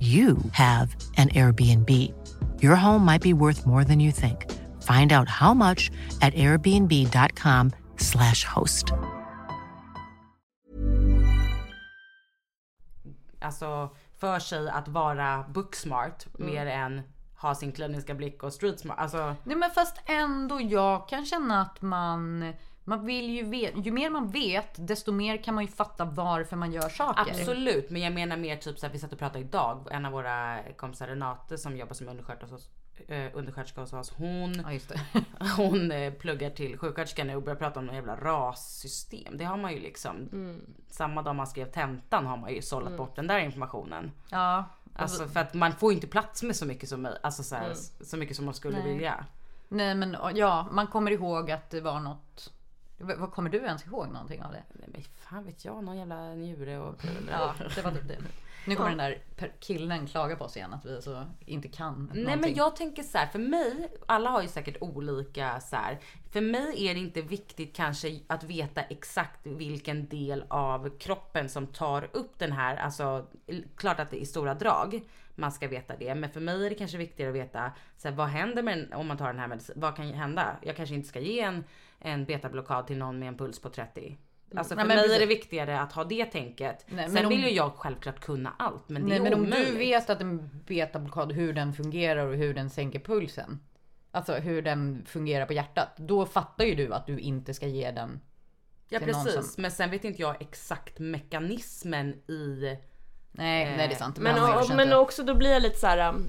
you have an Airbnb. Your home might be worth more than you think. Find out how much at airbnb.com/slash host. alltså för sig att vara booksmart mer än ha sin kliniska blick och street smart. Alltså, Nej men fast ändå jag kan känna att man man vill ju veta, ju mer man vet desto mer kan man ju fatta varför man gör saker. absolut, men jag menar mer typ så här, vi satt och pratade idag. En av våra kompisar Renate som jobbar som undersköterska hos, eh, undersköterska hos oss. Hon, Ja eh, pluggar till sjuksköterska nu och börjar prata om någon jävla rassystem. Det har man ju liksom. Samma dag man skrev tentan har man ju sållat bort den där informationen. Ja. Alltså för att man får inte plats med så mycket som, alltså så, här, så mycket som man skulle vilja. Nej men ja, man kommer ihåg att det var något. Vad kommer du ens ihåg någonting av det? Nej, men fan vet jag, någon jävla njure och Ja, det var typ det. Nu kommer den där killen klaga på oss igen att vi så inte kan Nej någonting. men jag tänker så här, för mig, alla har ju säkert olika så här. För mig är det inte viktigt kanske att veta exakt vilken del av kroppen som tar upp den här, alltså klart att det är i stora drag man ska veta det. Men för mig är det kanske viktigare att veta så här, vad händer med en, om man tar den här medicinen? Vad kan hända? Jag kanske inte ska ge en, en betablockad till någon med en puls på 30. Alltså för Nej, men mig är precis. det viktigare att ha det tänket. Nej, men Sen om- vill ju jag självklart kunna allt men det Nej är men om omöjligt. du vet att en betablockad, hur den fungerar och hur den sänker pulsen. Alltså hur den fungerar på hjärtat. Då fattar ju du att du inte ska ge den. Ja precis, som- men sen vet inte jag exakt mekanismen i... Nej, nej det är sant. det Men, man och, men också då blir jag lite så här. um,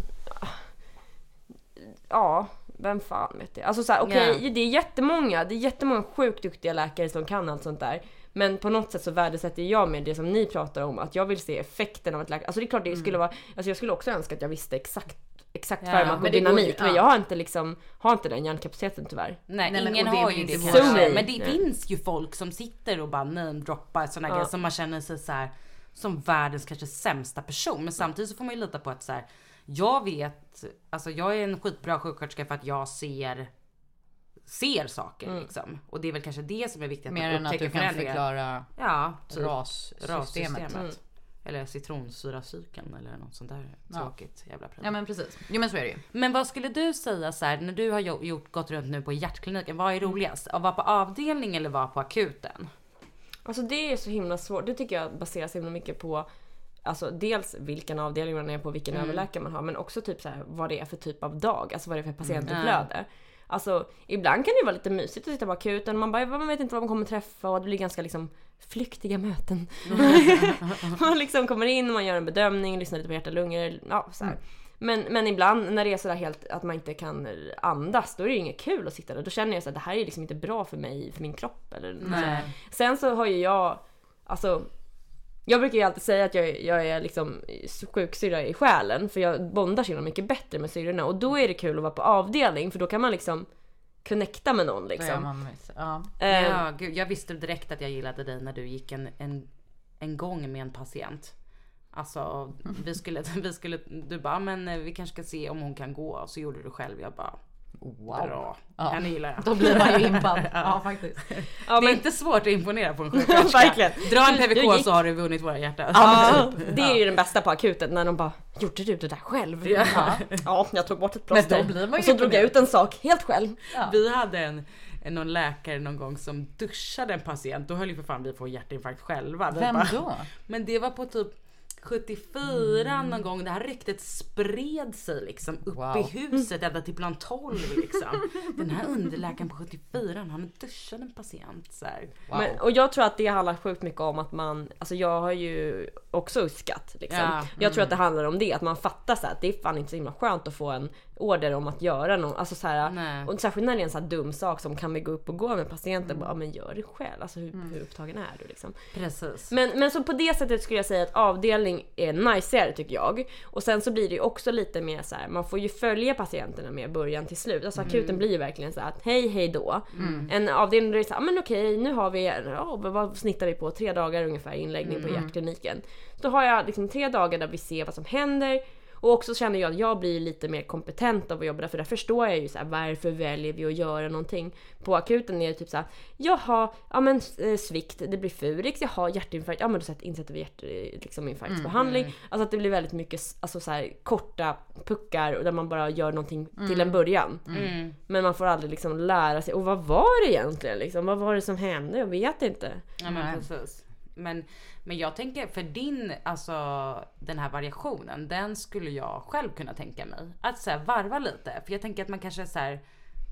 Ja, vem fan vet det? Alltså så här, okej, Ja. det är jättemånga, det är jättemånga sjukt duktiga läkare som kan allt sånt där. Men på något sätt så värdesätter jag med det som ni pratar om, att jag vill se effekten av ett läkare. Alltså det är klart det skulle vara, alltså jag skulle också önska att jag visste exakt exakt Mm. Ja, men farmakodynamik, men, ja. jag har inte liksom, har inte den hjärnkapaciteten tyvärr. Nej, Nej, men- ingen har ju det kanske. Men det Nej. finns ju folk som sitter och bara namedroppar såna Ja. grejer som man känner sig så här som världens kanske sämsta person. Men samtidigt så får man ju lita på att så här, jag vet, alltså jag är en skitbra sjuksköterska för att jag ser ser saker liksom. Och det är väl kanske det som är viktigt. Mer man än att du kan förklara Ja, typ. rassystemet. rassystemet. Mm. Eller citronsyracykeln eller något sånt där tråkigt jävla pryl. Ja men precis. Jo men så är det ju. Men vad skulle du säga så här, när du har jo- gjort, gått runt nu på hjärtkliniken, vad är roligast? Att vara på avdelning eller vara på akuten? Alltså det är så himla svårt. Det tycker jag baseras himla mycket på Alltså dels vilken avdelning man är på, vilken överläkare man har, men också typ så här, vad det är för typ av dag, alltså vad det är för patientflöde. Alltså ibland kan det vara lite mysigt att sitta på akuten, man, bara, man vet inte vad man kommer träffa och det blir ganska liksom flyktiga möten. man liksom kommer in, man gör en bedömning, lyssnar lite på hjärta och lungor, ja så här. Men, men ibland när det är sådär helt att man inte kan andas, då är det ju inget kul att sitta där. Då känner jag att det här är liksom inte bra för mig, för min kropp. Eller, Nej. Sen så har ju jag, alltså jag brukar ju alltid säga att jag, jag är liksom sjuksyrra i själen för jag bondar så mycket bättre med syrrorna och då är det kul att vara på avdelning för då kan man liksom connecta med någon liksom. man, ja. Eh, Ja, gud, jag visste direkt att jag gillade dig när du gick en, en, en gång med en patient. Alltså vi skulle, vi skulle, du bara men eh, vi kanske ska se om hon kan gå och så gjorde du själv. Jag bara Wow. bra, Ja. henne gillar jag. Då blir man ju impad. Ja faktiskt. ja, det är men, inte svårt att imponera på en sjuksköterska. Verkligen. Dra en PVK gick- så har du vunnit våra hjärtan. ja, det är ju den bästa på akuten när de bara Gjorde du det där själv? Ja. ja jag tog bort ett Men plåster. då blir man ju och så drog jag ut en sak helt själv. Vi hade en, någon läkare någon gång som duschade en patient. Då höll ju för fan vi på hjärtinfarkt själva. Vem bara- då? Men det var på typ 74 någon gång. Det här ryktet spred sig liksom upp Wow. i huset ända till plan 12 liksom. Den här underläkaren på 74 han duschade en patient så här. Wow. Men, och jag tror att det handlar sjukt mycket om att man, alltså jag har ju också uskat. Liksom. Ja, Jag tror att det handlar om det, att man fattar så här, att det är fan inte så himla skönt att få en order om att göra något. Alltså så här, Nej. och särskilt när det är en så här dum sak som kan vi gå upp och gå med patienten. Bara, ja, men gör det själv. Alltså hur, hur upptagen är du liksom? Precis. Men, men så på det sättet skulle jag säga att avdelning är najsigare tycker jag. Och sen så blir det ju också lite mer så här, man får ju följa patienterna med början till slut. Alltså akuten blir ju verkligen så här att hej hej då. En avdelning där det är så här, "Ah, men okej nu har vi, ja, vad snittar vi på? Tre dagar ungefär inläggning på hjärtkliniken. Så har jag liksom tre dagar där vi ser vad som händer. Och också känner jag att jag blir lite mer kompetent av att jobba där för där förstår jag ju så här, varför väljer vi att göra någonting. På akuten är det typ så här, jaha, ja men eh, svikt, det blir Furix, jaha hjärtinfarkt, ja men då sätt- insätter vi hjärt, eh, liksom infarktsbehandling. Alltså att det blir väldigt mycket alltså så här, korta puckar där man bara gör någonting till en början. Men man får aldrig liksom lära sig, och vad var det egentligen liksom? Vad var det som hände? Jag vet inte. Ja men precis. Men, men jag tänker för din, alltså den här variationen, den skulle jag själv kunna tänka mig. Att så här, varva lite. För jag tänker att man kanske så här,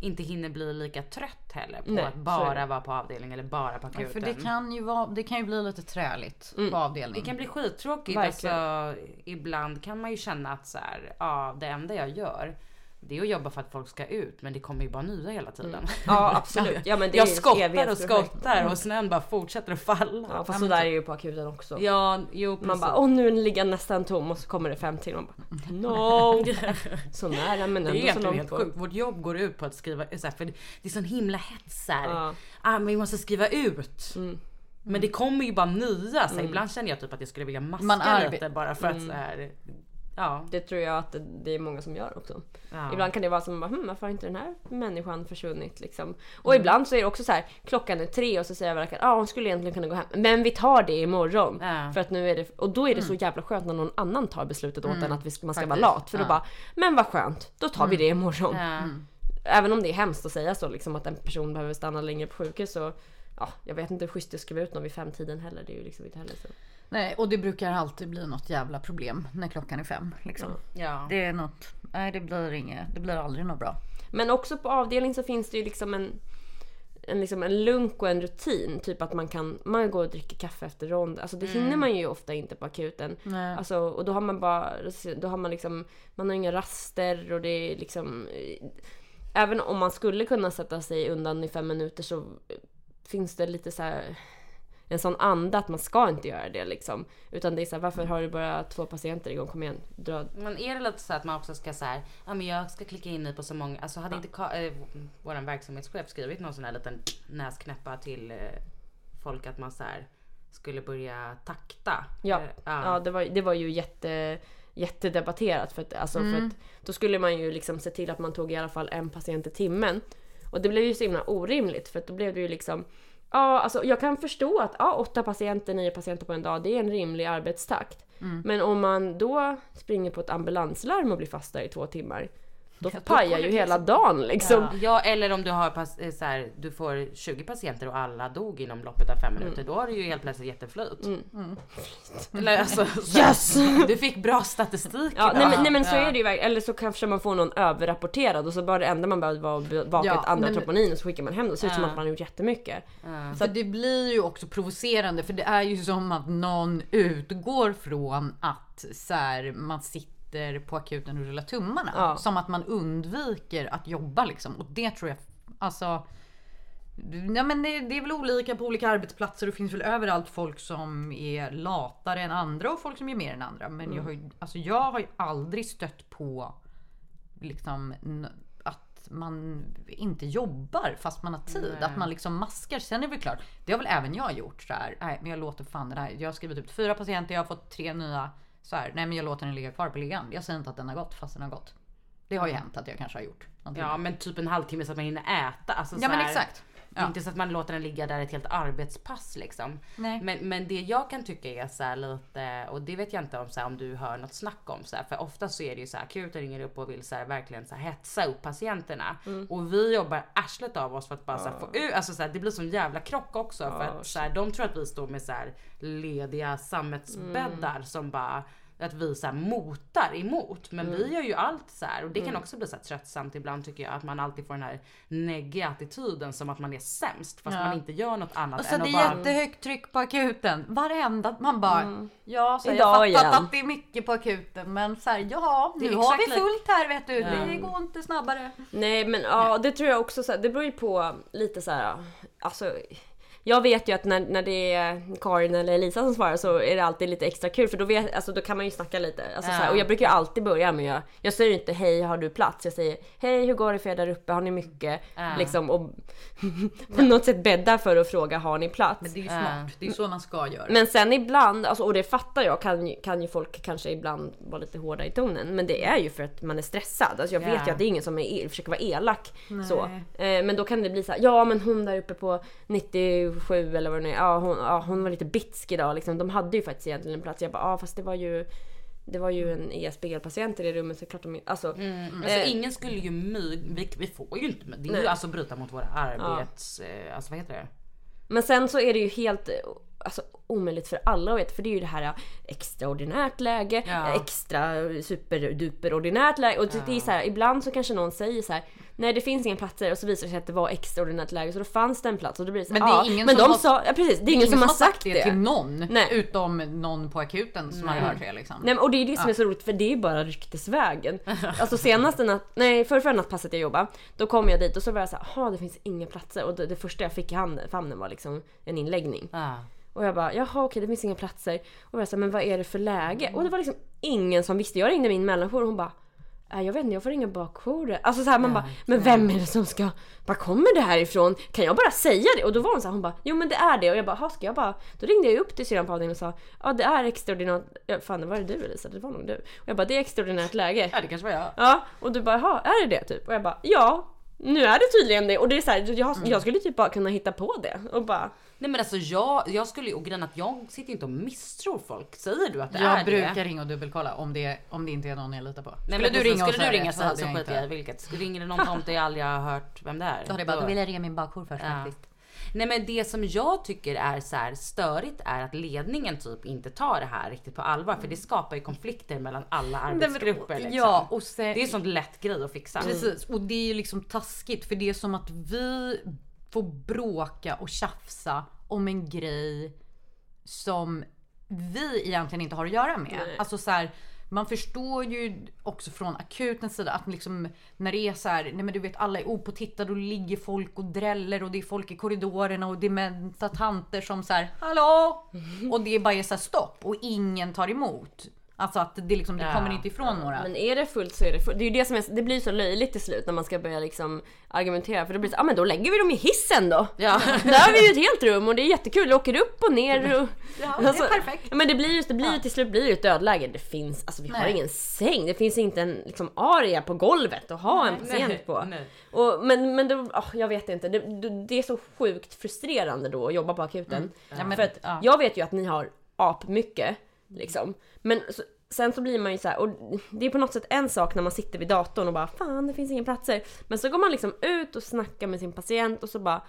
inte hinner bli lika trött heller på Nej, att bara vara på avdelning eller bara på akuten. För det kan ju vara, det kan ju bli lite träligt på avdelning. Det kan bli skittråkigt. Verkligen. Alltså, ibland kan man ju känna att så här, ja, det enda jag gör det är att jobba för att folk ska ut men det kommer ju bara nya hela tiden. Ja absolut. Ja, men det jag är skottar och skottar och snön bara fortsätter att falla. Ja fast så där är det ju på akuten också. Ja, jo precis. Man bara åh nu ligger nästan tom och så kommer det fem till. Man bara no. så nära men Det är ändå så långt helt sjukt. Vårt jobb går ut på att skriva så här, för det är sån himla hets här. Ja. Ah, men vi måste skriva ut. Mm. Men det kommer ju bara nya. Så här, Ibland känner jag typ att jag skulle vilja maska lite bara för att Mm. så här. Ja. Det tror jag att det, är många som gör också. Ja. Ibland kan det vara som bara, hm, varför har inte den här människan försvunnit liksom? Och Mm. ibland så är det också så här, klockan är tre och så säger läkaren, ja ah, hon skulle egentligen kunna gå hem. Men vi tar det imorgon. Ja. För att nu är det, och då är det så jävla skönt när någon annan tar beslutet åt en att vi, ska- man ska vara Faktiskt. lat. För då Ja. bara, men vad skönt, då tar vi det imorgon. Ja. Även om det är hemskt att säga så liksom att en person behöver stanna längre på sjukhus så Ja, jag vet inte hur schysst det att skriva ut någon vid femtiden heller. Det är ju liksom inte heller så. Nej, och det brukar alltid bli något jävla problem när klockan är fem. Liksom. Ja. Det är något, nej det blir inget, det blir aldrig något bra. Men också på avdelning så finns det ju liksom en, en, liksom en lunk och en rutin. Typ att man kan man går och dricker kaffe efter rond. Alltså det hinner man ju ofta inte på akuten. Nej. Alltså, och då har man bara, då har man liksom, man har inga raster och det är liksom Även om man skulle kunna sätta sig undan i fem minuter så finns det lite så här en sån anda att man ska inte göra det liksom. Utan det är så här, varför har du bara två patienter igång? Kom igen, dra. Men är det lite så att man också ska så här, ja men jag ska klicka in mig på så många, alltså hade inte Ka- äh, våran verksamhetschef skrivit någon sån här liten näsknäppa till eh, folk att man så här skulle börja takta? Ja, Eh, ja. det, var, det var ju jätte, jättedebatterat. För att, alltså, för Mm. att då skulle man ju liksom se till att man tog i alla fall en patient i timmen. Och det blev ju så himla orimligt för att då blev det ju liksom Ja, alltså jag kan förstå att ja, åtta patienter, nio patienter på en dag, det är en rimlig arbetstakt. Mm. Men om man då springer på ett ambulanslarm och blir fast där i två timmar, då pajar ju hela dagen liksom. Ja eller om du har eh, så här, du får 20 patienter och alla dog inom loppet av fem minuter. Då har du ju helt plötsligt jätteflyt. Eller alltså, så här, Yes! du fick bra statistik Ja, nej, men, nej men så Ja. är det ju verkligen. Eller så kanske man får någon överrapporterad och så bara det enda man behövde var att bevaka Ja, ett andra troponin och så skickar man hem det. Det ser ut som Ja. att man har gjort jättemycket. Så det blir ju också provocerande för det är ju som att någon utgår från att så här, man sitter på akuten och rullar tummarna. Ja. Som att man undviker att jobba liksom. Och det tror jag, alltså Ja, men det, det är väl olika på olika arbetsplatser. Det finns väl överallt folk som är latare än andra och folk som är mer än andra. Men jag, har ju, alltså jag har ju aldrig stött på liksom, att man inte jobbar fast man har tid. Att man liksom maskar. Sen är det väl klart, det har väl även jag gjort. Så här, nej, men jag låter fan den här. Jag har skrivit ut fyra patienter, jag har fått tre nya. Så här, nej men jag låter den ligga kvar på liggande. Jag säger inte att den har gått fast den har gått. Det har ju hänt att jag kanske har gjort. någonting. Ja men typ en halvtimme så att man hinner äta. Alltså, ja men här- exakt. Det är Ja. Inte så att man låter den ligga där ett helt arbetspass liksom. Nej. Men, men det jag kan tycka är så här lite, och det vet jag inte om, så här, om du hör något snack om. Så här, för ofta så är det ju så här, akuten ringer upp och vill så här, verkligen så här, hetsa upp patienterna. Mm. Och vi jobbar arslet av oss för att bara så här, få ut, alltså så här, det blir sån jävla krock också. för att så här, de tror att vi står med så här, lediga sammetsbäddar Mm. som bara att vi så här motar emot. Men Mm. vi gör ju allt så här och det kan också bli så här tröttsamt ibland tycker jag att man alltid får den här neggiga attityden som att man är sämst fast Ja. man inte gör något annat Och så än det är bara... jättehögt tryck på akuten. Varenda, man bara ja, så Idag jag fattar igen. att det är mycket på akuten men så här, ja nu Det är har vi fullt här vet du. Det går inte snabbare. Nej men ja det tror jag också så här, det beror ju på lite så här. alltså jag vet ju att när, när det är Karin eller Elisa som svarar så är det alltid lite extra kul för då, vet, alltså, då kan man ju snacka lite. Alltså, så här, och jag brukar ju alltid börja med, jag, jag säger ju inte hej har du plats? Jag säger hej hur går det för er där uppe? Har ni mycket? Liksom och på något sätt bädda för att fråga har ni plats? Men det är ju smart. Det är så man ska göra. Men sen ibland, alltså, och det fattar jag, kan ju, kan ju folk kanske ibland vara lite hårda i tonen. Men det är ju för att man är stressad. Alltså jag vet Ja. ju att det är ingen som är, försöker vara elak. Så. Eh, men då kan det bli så här, ja men hon där uppe på 97 eller vad det nu är, ja hon, ja, hon var lite bitsk idag liksom. De hade ju faktiskt egentligen en plats. Jag bara, ja fast det var ju det var ju en ESBL-patient i det rummet så klart de alltså, Alltså eh, ingen skulle ju my, vi, vi får ju inte, det är ju Nej. alltså bryta mot våra arbets, eh, alltså vad heter det? Men sen så är det ju helt alltså, omöjligt för alla att veta för det är ju det här ja, extraordinärt läge, Ja. extra superduper ordinärt läge och det, det är så här, ibland så kanske någon säger så här nej det finns inga platser och så visar det sig att det var extraordinärt läge så då fanns det en plats och då blir det så här, Men det är ja, ingen som har- sa, ja precis det är ingen, som har sagt det. till någon. Nej. Utom någon på akuten som hade hört det liksom. Nej och det är det som är så roligt för det är bara ryktesvägen. Alltså senaste natt, nej för förra nattpasset jag jobbade, då kom jag dit och så var jag såhär, jaha det finns inga platser och det, det första jag fick i handen, famnen var liksom en inläggning. Ah. Och jag bara, jaha okej det finns inga platser. Och jag sa, men vad är det för läge? Och det var liksom ingen som visste. Jag ringde min mellanjour och hon bara, äh, jag vet inte jag får ringa bakjouren. Alltså så här, man bara, men vem är det som ska, var kommer det här ifrån? Kan jag bara säga det? Och då var hon så här, hon bara, jo men det är det. Och jag bara, "Ha, ska jag bara? Då ringde jag upp till syrran på avdelningen och sa, ja det är extraordinärt, ja, fan var det du Elisa? Det var nog du. Och jag bara, det är extraordinärt läge. Ja det kanske var jag. Ja, och du bara, jaha är det det typ? Och jag bara, ja. Nu är det tydligen det och det är så här, jag, jag skulle typ bara kunna hitta på det och bara Nej men alltså jag, jag skulle ju, och grejen att jag sitter inte och misstror folk. Säger du att det Jag är brukar det? ringa och dubbelkolla om det, om det inte är någon jag litar på. Nej, Skulle men du ringa och skulle du det, ringa så, så jag skiter jag i vilket. Ringer det någon tomte jag aldrig har hört vem det är. Då jag bara, då vill jag ringa min bakjour först Ja. faktiskt. Nej men det som jag tycker är så här störigt är att ledningen typ inte tar det här riktigt på allvar för det skapar ju konflikter mellan alla arbetsgrupper. Liksom. Ja, och sen, Det är en sån lätt grej att fixa. Precis, och det är ju liksom taskigt för det är som att vi får bråka och tjafsa om en grej som vi egentligen inte har att göra med. Alltså så här, man förstår ju också från akutens sida att liksom när det är så här, nej men du vet alla är opåtittade och ligger folk och dräller och det är folk i korridorerna och dementa tanter som så här, hallå! Och det bara är så här stopp och ingen tar emot. Alltså att det liksom, det kommer inte ifrån några. Men är det fullt så är det fullt. Det är ju det som är, det blir så löjligt till slut när man ska börja liksom argumentera för då blir det så, ah, men då lägger vi dem i hissen då. Ja. Där har vi ju ett helt rum och det är jättekul, jag åker upp och ner och... Ja, det är perfekt. Ja, Men det blir ju, det blir ju till slut blir det ett dödläge. Det finns, alltså vi har Nej. ingen säng, det finns inte en liksom aria på golvet att ha en patient nej, på. nej. Och, men men det, ah, jag vet inte, det, det, det är så sjukt frustrerande då att jobba på akuten. Ja, men- för att ja. jag vet ju att ni har apmycket liksom. Men så, sen så blir man ju så här, och det är på något sätt en sak när man sitter vid datorn och bara fan det finns inga platser. Men så går man liksom ut och snackar med sin patient och så bara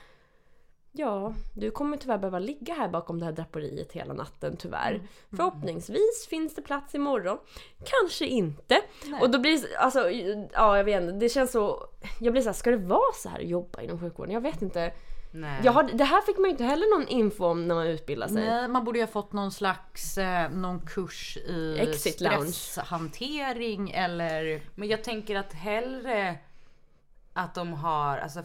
Ja, du kommer tyvärr behöva ligga här bakom det här draperiet hela natten tyvärr. Förhoppningsvis finns det plats imorgon. Kanske inte. Och då blir det, alltså, ja jag vet inte, det känns så, jag blir så här, ska det vara så här att jobba inom sjukvården? Jag vet inte. Nej. Jag har, det här fick man ju inte heller någon info om när man utbildar sig. Nej, man borde ju ha fått någon slags eh, någon kurs i Exit lounge. stresshantering eller Men jag tänker att hellre att de har alltså,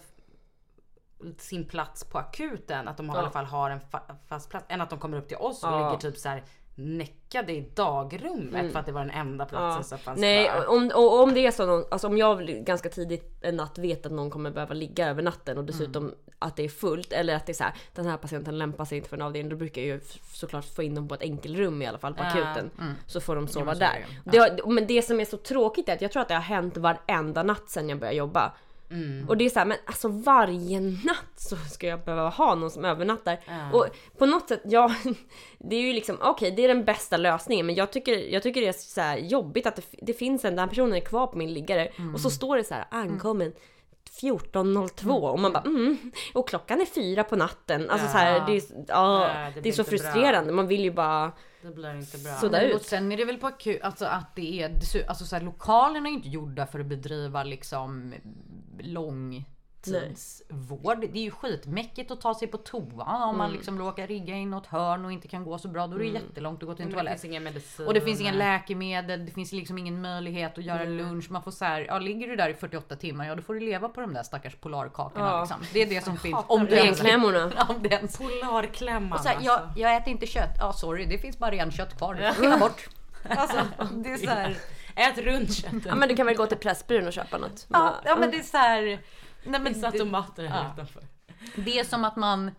sin plats på akuten, att de har, i alla fall har en fa- fast plats, än att de kommer upp till oss och Ja. ligger typ så här näckade i dagrummet för att det var den enda platsen som fanns Nej, kvar. om, och om det är så, någon, alltså om jag ganska tidigt en natt vet att någon kommer behöva ligga över natten och dessutom att det är fullt eller att det är så här, den här patienten lämpar sig inte för en avdelning, då brukar jag ju såklart få in dem på ett enkelrum i alla fall på Ja. akuten. Så får de sova där. det men det som är så tråkigt är att jag tror att det har hänt varenda natt sen jag började jobba. Och det är så här, men alltså varje natt så ska jag behöva ha någon som övernattar. Och på något sätt, ja, det är ju liksom, okej det är den bästa lösningen men jag tycker, jag tycker det är så jobbigt att det, det finns en, den personen är kvar på min liggare. Och så står det så här ankommen 14.02 och man bara mm, och klockan är fyra på natten. Alltså Ja. så här, det är, ja, Nej, det det är så inte bra. frustrerande. Man vill ju bara Det blir inte bra. sudda Men, och ut. sen är det väl på akut, alltså att det är, alltså så här, lokalerna är ju inte gjorda för att bedriva liksom långtidsvård. Det är ju skitmäckigt att ta sig på toa om man liksom råkar rigga i något hörn och inte kan gå så bra. Då är det jättelångt att gå till en Men det toalett. finns ingen medicin. Och det finns ingen läkemedel, det finns liksom ingen möjlighet att göra lunch. Man får så här, ja ligger du där i 48 timmar, ja då får du leva på de där stackars polarkakorna Ja. liksom. Det är det som finns. Om ens det ens Polarklämman och så här, alltså. jag, jag äter inte kött. Ja sorry, det finns bara renkött kvar. Det bort. Alltså, det är så här, Ät runt köttet. Ja men du kan väl gå till Pressbyrån och köpa något. ja, ja men det är så här. Nej, men Vissa det, tomater här ja. utanför. det är som att man.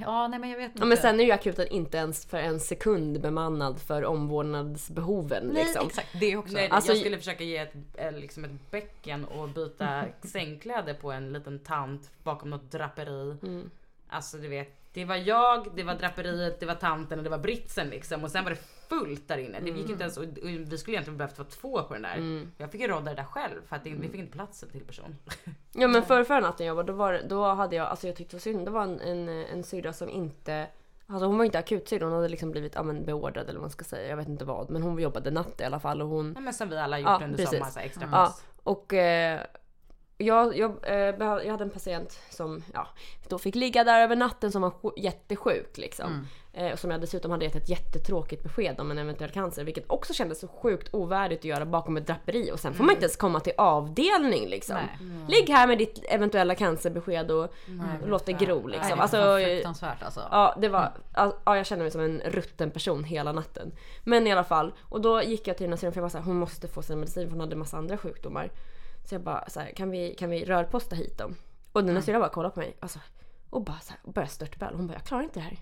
Ja nej men jag vet inte. Ja, men sen är ju akuten inte ens för en sekund bemannad för omvårdnadsbehoven nej, liksom. exakt det också. Nej, Alltså- jag skulle försöka ge ett, eh, liksom ett bäcken och byta sängkläder på en liten tant bakom något draperi. Mm. Alltså du vet, det var jag, det var draperiet, det var tanten och det var britsen liksom. Och sen var det fullt där inne. Det gick Mm. inte ens, och, och vi skulle egentligen behövt vara två på den där. Jag fick ju rodda det där själv för att det, vi fick inte plats en till person. Ja men för förra natten jag var då, var, då hade jag, alltså jag tyckte det var synd. Det var en, en, en syrra som inte Alltså hon var inte akutsyrra, hon hade liksom blivit ja, men beordrad eller vad man ska säga. Jag vet inte vad. Men hon jobbade natt i alla fall och hon Nej, men som vi alla gjort Ja, under precis. sommaren, så extra Ja, pass. och eh, jag, jag, eh, jag hade en patient som ja, då fick ligga där över natten som var sj- jättesjuk liksom. Eh, som jag dessutom hade gett ett jättetråkigt besked om en eventuell cancer. Vilket också kändes så sjukt ovärdigt att göra bakom ett draperi. Och sen får man inte ens komma till avdelning liksom. Nej. Ligg här med ditt eventuella cancerbesked och, och låt det gro Nej, liksom. det är Alltså, fruktansvärt alltså. Ja, det var, ja, jag kände mig som en rutten person hela natten. Men i alla fall, och då gick jag till syrran för jag var såhär, hon måste få sin medicin för hon hade massa andra sjukdomar. Så jag bara såhär, kan vi, kan vi rörposta hit dem? Och den här syrran bara kollade på mig alltså, och bara såhär, och började störtböla. Hon bara, jag klarar inte det här.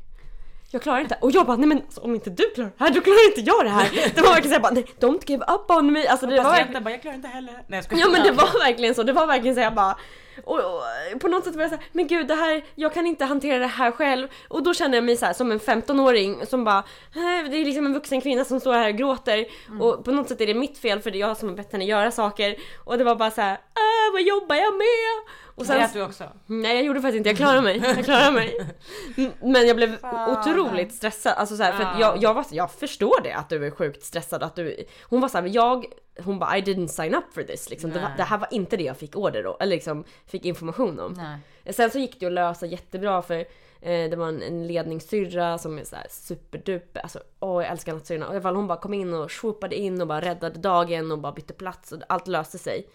Jag klarar inte Och jag bara, nej men alltså, om inte du klarar det här, då klarar inte jag det här. Det var verkligen såhär, bara, nej, don't give up on me. Alltså det var verkligen bara, jag klarar inte heller. Nej jag. Ja men det var verkligen så, det var verkligen så jag bara och, och på något sätt var jag såhär, men gud det här, jag kan inte hantera det här själv. Och då kände jag mig så här, som en 15-åring som bara, "Eh, det är liksom en vuxen kvinna som står här och gråter. Och på något sätt är det mitt fel för det är jag som har bett henne göra saker. Och det var bara så här, äh, vad jobbar jag med? Och sen, Grät du också? Nej jag gjorde faktiskt inte, jag klarade mig. Jag klarade mig. Men jag blev otroligt stressad. Alltså så här, för att jag, jag, var, jag förstår det att du är sjukt stressad. Att du, hon var såhär, jag, hon bara I didn't sign up for this. Liksom. Det, var, det här var inte det jag fick order då, eller liksom fick information om. Nej. Sen så gick det att lösa jättebra för eh, det var en, en ledningssyrra som är så här superduper, alltså åh jag älskar nattsyrrorna. I alla fall hon bara kom in och swoopade in och bara räddade dagen och bara bytte plats och allt löste sig.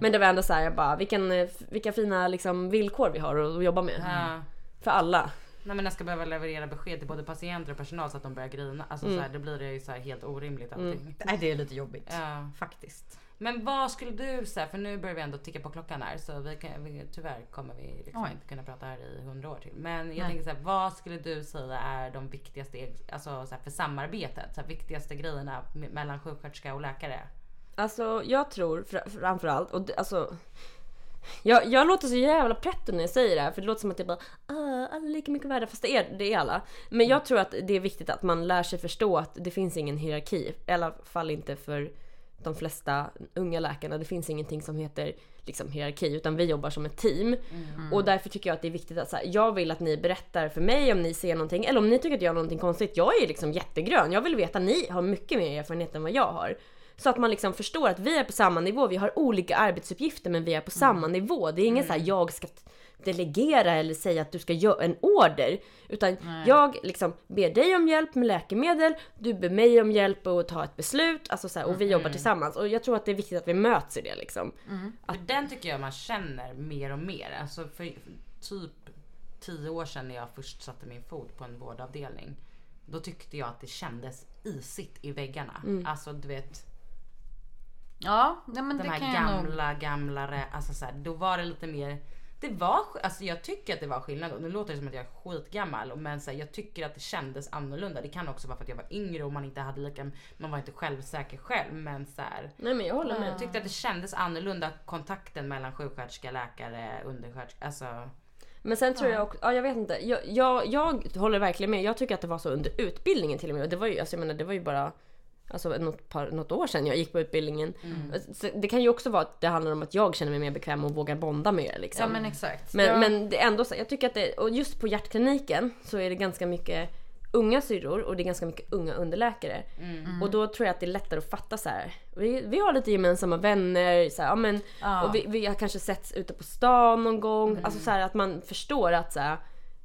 Men det var ändå så här, jag bara vilken, eh, vilka fina liksom, villkor vi har att jobba med. Ja. För alla. Nej men jag ska behöva leverera besked till både patienter och personal så att de börjar grina. Alltså Mm. så här, det blir det ju så här helt orimligt allting. Nej det är lite jobbigt. Ja. Faktiskt. Men vad skulle du säga, för nu börjar vi ändå ticka på klockan här så vi kan, vi, tyvärr kommer vi liksom inte kunna prata här i hundra år till. Men jag Nej. tänker så här, vad skulle du säga är de viktigaste, alltså så här, för samarbetet, så här, viktigaste grejerna me- mellan sjuksköterska och läkare? Alltså jag tror fr- framförallt, och det, alltså jag, jag låter så jävla pretto när jag säger det här för det låter som att jag bara ah, alla är lika mycket värda fast det är, det är alla. Men jag tror att det är viktigt att man lär sig förstå att det finns ingen hierarki. I alla fall inte för de flesta unga läkarna. Det finns ingenting som heter liksom hierarki utan vi jobbar som ett team. Och därför tycker jag att det är viktigt att så här, jag vill att ni berättar för mig om ni ser någonting eller om ni tycker att jag gör någonting konstigt. Jag är liksom jättegrön. Jag vill veta att ni har mycket mer erfarenhet än vad jag har. Så att man liksom förstår att vi är på samma nivå. Vi har olika arbetsuppgifter men vi är på samma nivå. Det är ingen så här jag ska delegera eller säga att du ska göra en order. Utan jag liksom ber dig om hjälp med läkemedel, du ber mig om hjälp att ta ett beslut. Alltså så här, och vi jobbar tillsammans. Och jag tror att det är viktigt att vi möts i det liksom. För den tycker jag man känner mer och mer. Alltså för typ tio år sedan när jag först satte min fot på en vårdavdelning. Då tyckte jag att det kändes isigt i väggarna. Alltså du vet Ja, nej, men de det här kan jag nog. gamla, gamla, rä- alltså så här, då var det lite mer det var, alltså jag tycker att det var skillnad och nu låter det som att jag är skitgammal men så här, jag tycker att det kändes annorlunda. Det kan också vara för att jag var yngre och man inte hade lika, man var inte självsäker själv men så här, Nej men jag håller med. jag tyckte att det kändes annorlunda kontakten mellan sjuksköterska, läkare, undersköterska. Alltså Men sen tror jag också, ja jag vet inte. Jag, jag, jag håller verkligen med. Jag tycker att det var så under utbildningen till och med. Och det var ju, alltså jag menar det var ju bara Alltså något, par, något år sedan jag gick på utbildningen. Mm. Så det kan ju också vara att det handlar om att jag känner mig mer bekväm och vågar bonda mer liksom. Ja men exakt. Men, ja. men det är ändå så, jag tycker att det, och just på hjärtkliniken så är det ganska mycket unga syrror och det är ganska mycket unga underläkare. Mm. Och då tror jag att det är lättare att fatta så här. Vi, vi har lite gemensamma vänner, så här, ja, men, Ja. och vi, vi har kanske setts ute på stan någon gång. Mm. Alltså så här, att man förstår att så här,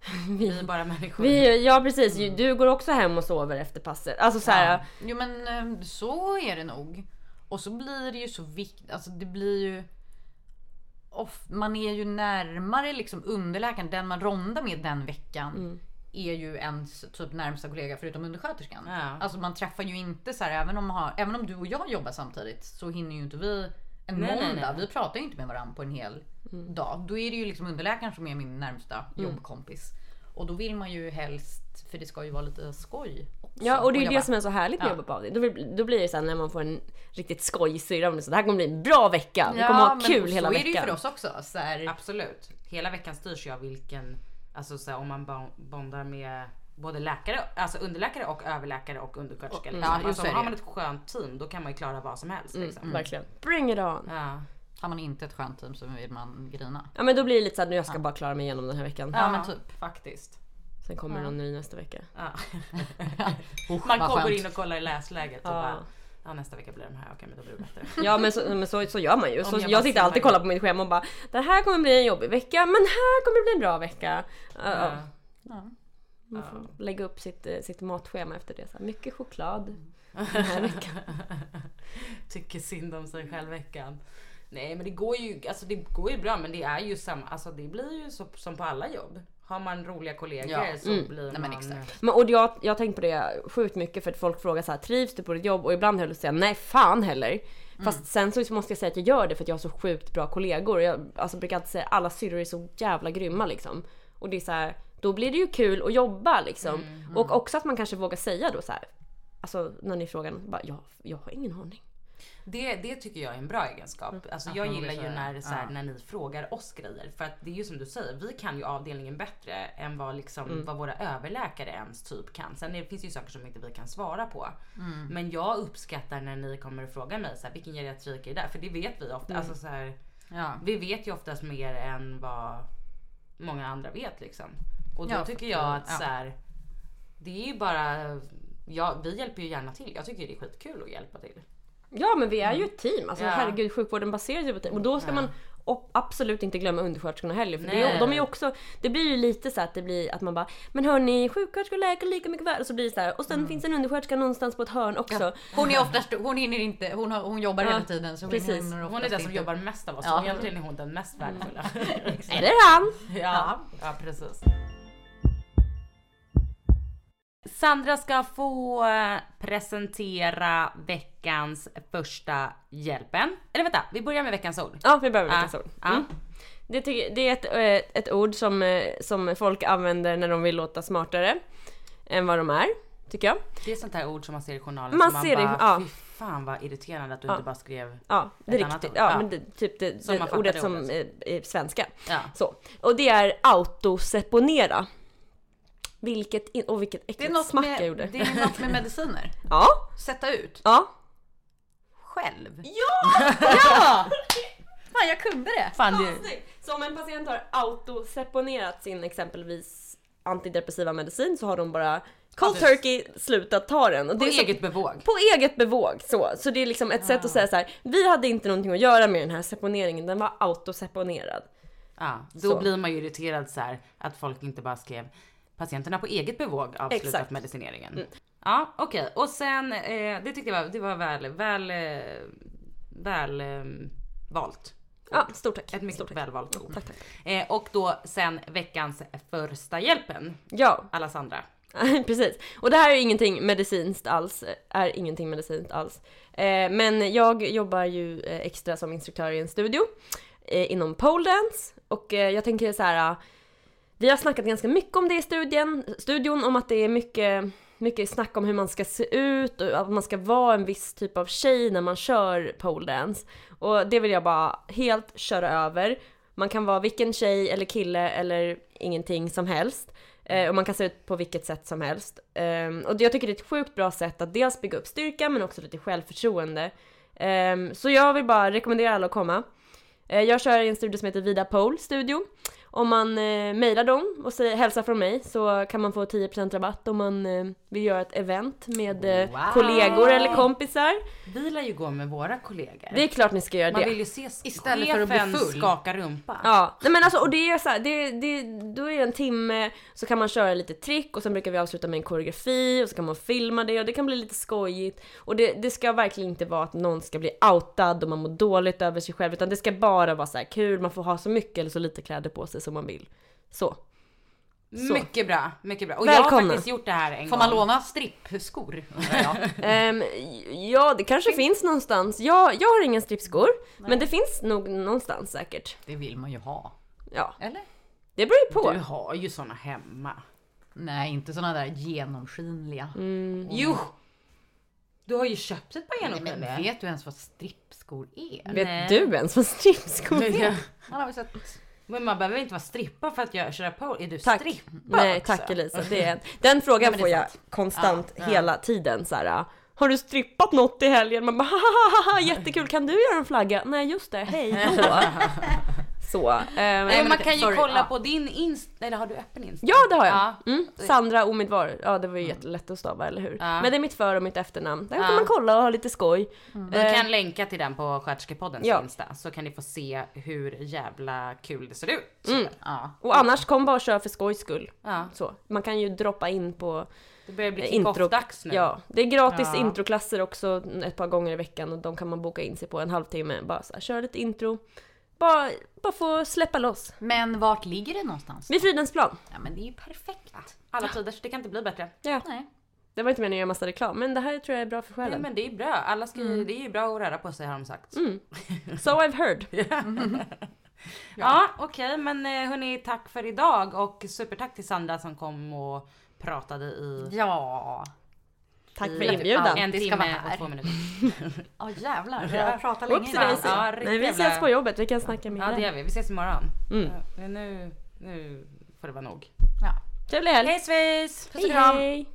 Vi är bara människor. vi, ja precis, ju- du går också hem och sover efter passet. Alltså så här, Ja. Jo men eh, så är det nog. Och så blir det ju så viktigt, alltså det blir ju... Off, man är ju närmare liksom underläkaren, den man rondar med den veckan. Mm. Är ju ens typ närmsta kollega förutom undersköterskan. Ja. Alltså man träffar ju inte så här, även om, har, även om du och jag jobbar samtidigt så hinner ju inte vi en Nej, nej, måndag. nej. Vi pratar ju inte med varandra på en hel Mm. dag. Då är det ju liksom underläkaren som är min närmsta jobbkompis. Och då vill man ju helst, för det ska ju vara lite skoj också. Ja och det är ju det bara- som är så härligt med Ja. jobba på avdelning. Då, blir- då blir det så här när man får en riktigt skojig syrra. så Det här kommer bli en bra vecka. Vi kommer ha kul hela så veckan. är det ju för oss också. Så här, Absolut. Hela veckan styrs ju av vilken, alltså så här, om man bon- bondar med både läkare, alltså underläkare och överläkare och undersköterska. Liksom. ja, alltså, så har man ett skönt team då kan man ju klara vad som helst. Liksom. Mm, Verkligen. Bring it on. Ja. Har man inte ett skönt team så vill man grina. Ja men då blir det lite såhär, nu jag ska bara klara mig igenom den här veckan. Ja, men typ. Faktiskt. Sen kommer någon ny nästa vecka. Ja. Usch, man skönt. in och kollar i läsläget och Ja. bara Ja nästa vecka blir de här, okej men då blir det bättre. Ja men så, men så, så gör man ju. Så jag jag, sitter alltid och kollar på mitt schema och bara Det här kommer bli en jobbig vecka men här kommer det bli en bra vecka. Ja, ja. Ja. Man får lägga upp sitt, eh, sitt matschema efter det. Så här, mycket choklad den här veckan. Tycker synd om sig själv veckan. Nej men det går ju, alltså det går ju bra men det är ju samma, alltså det blir ju så, som på alla jobb. Har man roliga kollegor Ja. så Mm. blir Nej, man... men exakt. Men, och jag, jag har tänkt på det sjukt mycket för att folk frågar så här, trivs du på ditt jobb? Och ibland har jag säga nej fan heller. Fast sen så måste jag säga att jag gör det för att jag har så sjukt bra kollegor. Jag alltså, brukar alltid säga alla syrror är så jävla grymma liksom. Och det är så här, då blir det ju kul att jobba liksom. Och också att man kanske vågar säga då så här. Alltså när ni frågar, bara, jag, jag har ingen aning. Det, det tycker jag är en bra egenskap. Alltså jag gillar ju när, så här, när ni frågar oss grejer. För att det är ju som du säger, vi kan ju avdelningen bättre än vad, liksom, Mm. vad våra överläkare ens typ kan. Sen det finns ju saker som inte vi kan svara på. Mm. Men jag uppskattar när ni kommer och frågar mig så här, vilken geriatrik är det där? För det vet vi ofta. Alltså, så här, Ja. vi vet ju oftast mer än vad många andra vet liksom. Och då Ja, tycker jag att ja. så här, det är ju bara, ja, vi hjälper ju gärna till. Jag tycker det är skitkul att hjälpa till. Ja men vi är ju ett team. Alltså Ja. herregud sjukvården baseras ju på team. Och då ska man och absolut inte glömma undersköterskorna heller. För det, de är också, det blir ju lite så att det blir att man bara Men hörni, sjuksköterskor och läkare lika mycket värda. Och så blir det så här. Och sen finns en undersköterska någonstans på ett hörn också. Hon är oftast, hon hinner inte, hon, har, hon jobbar Ja, hela tiden. Så precis. Hon, Hon är den som jobbar mest av oss. Ja. Så egentligen är hon den mest värdefulla. Eller han! ja, ja, precis. Sandra ska få eh, presentera veckans första hjälpen. Eller vänta, vi börjar med veckans ord. Ja vi börjar med veckans ord. ja. Mm. Det, tycker, det är ett, eh, ett ord som, eh, som folk använder när de vill låta smartare än vad de är. Tycker jag. Det är sånt här ord som man ser i journalen. Man som ser det, bara, ja. Fy fan vad irriterande att du Ja. inte bara skrev. Ja, det Ett är annat riktigt. ord. Ja, Ja. men det, typ det, Som det man ordet det som ordet. är, är svenska. Ja. Så. Och det är autoseponera. Vilket, in, och vilket Det är äckligt något smack jag med, gjorde. det är något med mediciner. Ja, Sätta ut. ja. Själv. Ja! Ja! Fan jag kunde det. Fan, det, Så om en patient har autoseponerat sin exempelvis antidepressiva medicin så har de bara cold turkey slutat ta den. Och på det är så- eget bevåg. På eget bevåg så. Så det är liksom ett sätt att säga så här. vi hade inte någonting att göra med den här seponeringen, den var autoseponerad. Ja, då Så. blir man ju irriterad så här att folk inte bara skrev patienterna på eget bevåg avslutat Exakt. Mm. medicineringen. Ja, okej. Och sen, eh, det tyckte jag var, det var väl, väl, eh, väl eh, valt. Ja, stort tack. Ett mycket stort välvalt ord. Tack, tack. Eh, och då sen veckans första hjälpen. Ja, Alla Sandra. precis. Och det här är ingenting medicinskt alls, är ingenting medicinskt alls. Eh, men jag jobbar ju eh, extra som instruktör i en studio eh, inom pole dance och jag tänker så här vi har snackat ganska mycket om det i studien, studion, om att det är mycket, mycket snack om hur man ska se ut och att man ska vara en viss typ av tjej när man kör pole dance. Och det vill jag bara helt köra över. Man kan vara vilken tjej eller kille eller ingenting som helst. Eh, och man kan se ut på vilket sätt som helst. Ehm, och jag tycker det är ett sjukt bra sätt att dels bygga upp styrka men också lite självförtroende. Ehm, så jag vill bara rekommendera alla att komma. Eh, jag kör i en studio som heter Vida Pole Studio. Om man eh, mejlar dem och säger hälsa från mig så kan man få 10% rabatt om man eh, vill göra ett event med eh, Wow. kollegor eller kompisar. Vi lär ju gå med våra kollegor. Det är klart ni ska göra Man det. vill ju se Istället för att bli full. skaka rumpa. Ja, nej men alltså och det är så här, det, det, då är det en timme, så kan man köra lite trick och sen brukar vi avsluta med en koreografi och så kan man filma det och det kan bli lite skojigt. Och det, det ska verkligen inte vara att någon ska bli outad och man mår dåligt över sig själv utan det ska bara vara så här kul, man får ha så mycket eller så lite kläder på sig som man vill. Så. Så. Mycket bra, mycket bra. Och jag har Välkomna. faktiskt gjort det här en Får gång. man låna strippskor? Ehm, ja, det kanske finns någonstans. Jag, jag har inga strippskor, men det finns nog någonstans säkert. Det vill man ju ha. Ja, Eller? det beror ju på. Du har ju såna hemma. Nej, inte såna där genomskinliga. Jo! Du har ju köpt ett par men genomskinliga. vet du ens vad strippskor är? Vet Nej. du ens vad strippskor är? Man har väl sett... Men man behöver inte vara strippa för att jag köra på. Är du Tack. strippa Nej också? tack Elisa. Det är, den frågan är får jag sant. konstant Ja, ja. hela tiden så här. Har du strippat något i helgen? Man bara jättekul, kan du göra en flagga? Nej just det, hej då. så. eh, Nej, men man kan ju sorry, kolla ja. på din insta, eller har du öppen insta? ja det har jag. Ja. Mm. Sandra Omidvar, ja det var ju jättelätt att stava eller hur? Ja. Men det är mitt för och mitt efternamn. Där kan man kolla och ha lite skoj. Vi Eh, kan länka till den på Sköterskepoddens Ja. insta så kan ni få se hur jävla kul det ser ut. Mm. Ja. Och annars kom bara och kör för skojs skull. Ja, Så. Man kan ju droppa in på det börjar bli eh, intro. kick-off-dags nu. Ja, det är gratis Ja. introklasser också ett par gånger i veckan och de kan man boka in sig på en halvtimme. Bara så här, kör lite intro. Bara, bara få släppa loss. Men vart ligger det någonstans? Vid Fridhemsplan. Ja men det är ju perfekt. Alla tiders, det kan inte bli bättre. Ja, Nej. det var inte meningen att göra massa reklam, men det här tror jag är bra för Nej själen. men det är bra, alla ska ju, det är ju bra att röra på sig har de sagt. Mm. So I've heard. Ja, okej men eh, hörni tack för idag och supertack till Sandra som kom och pratade i Ja. Tack för inbjudan. en Det ska timme vara här. och två minuter. Ja jävlar, jag pratar länge Oops, ibland. Daisy. Ja, Nej, vi ses på jobbet, vi kan snacka mer. Ja det gör vi, vi ses imorgon. Mm. Ja, nu, nu får det vara nog. Ja. Trevlig helg. Hej svejs! Puss och hej, kram!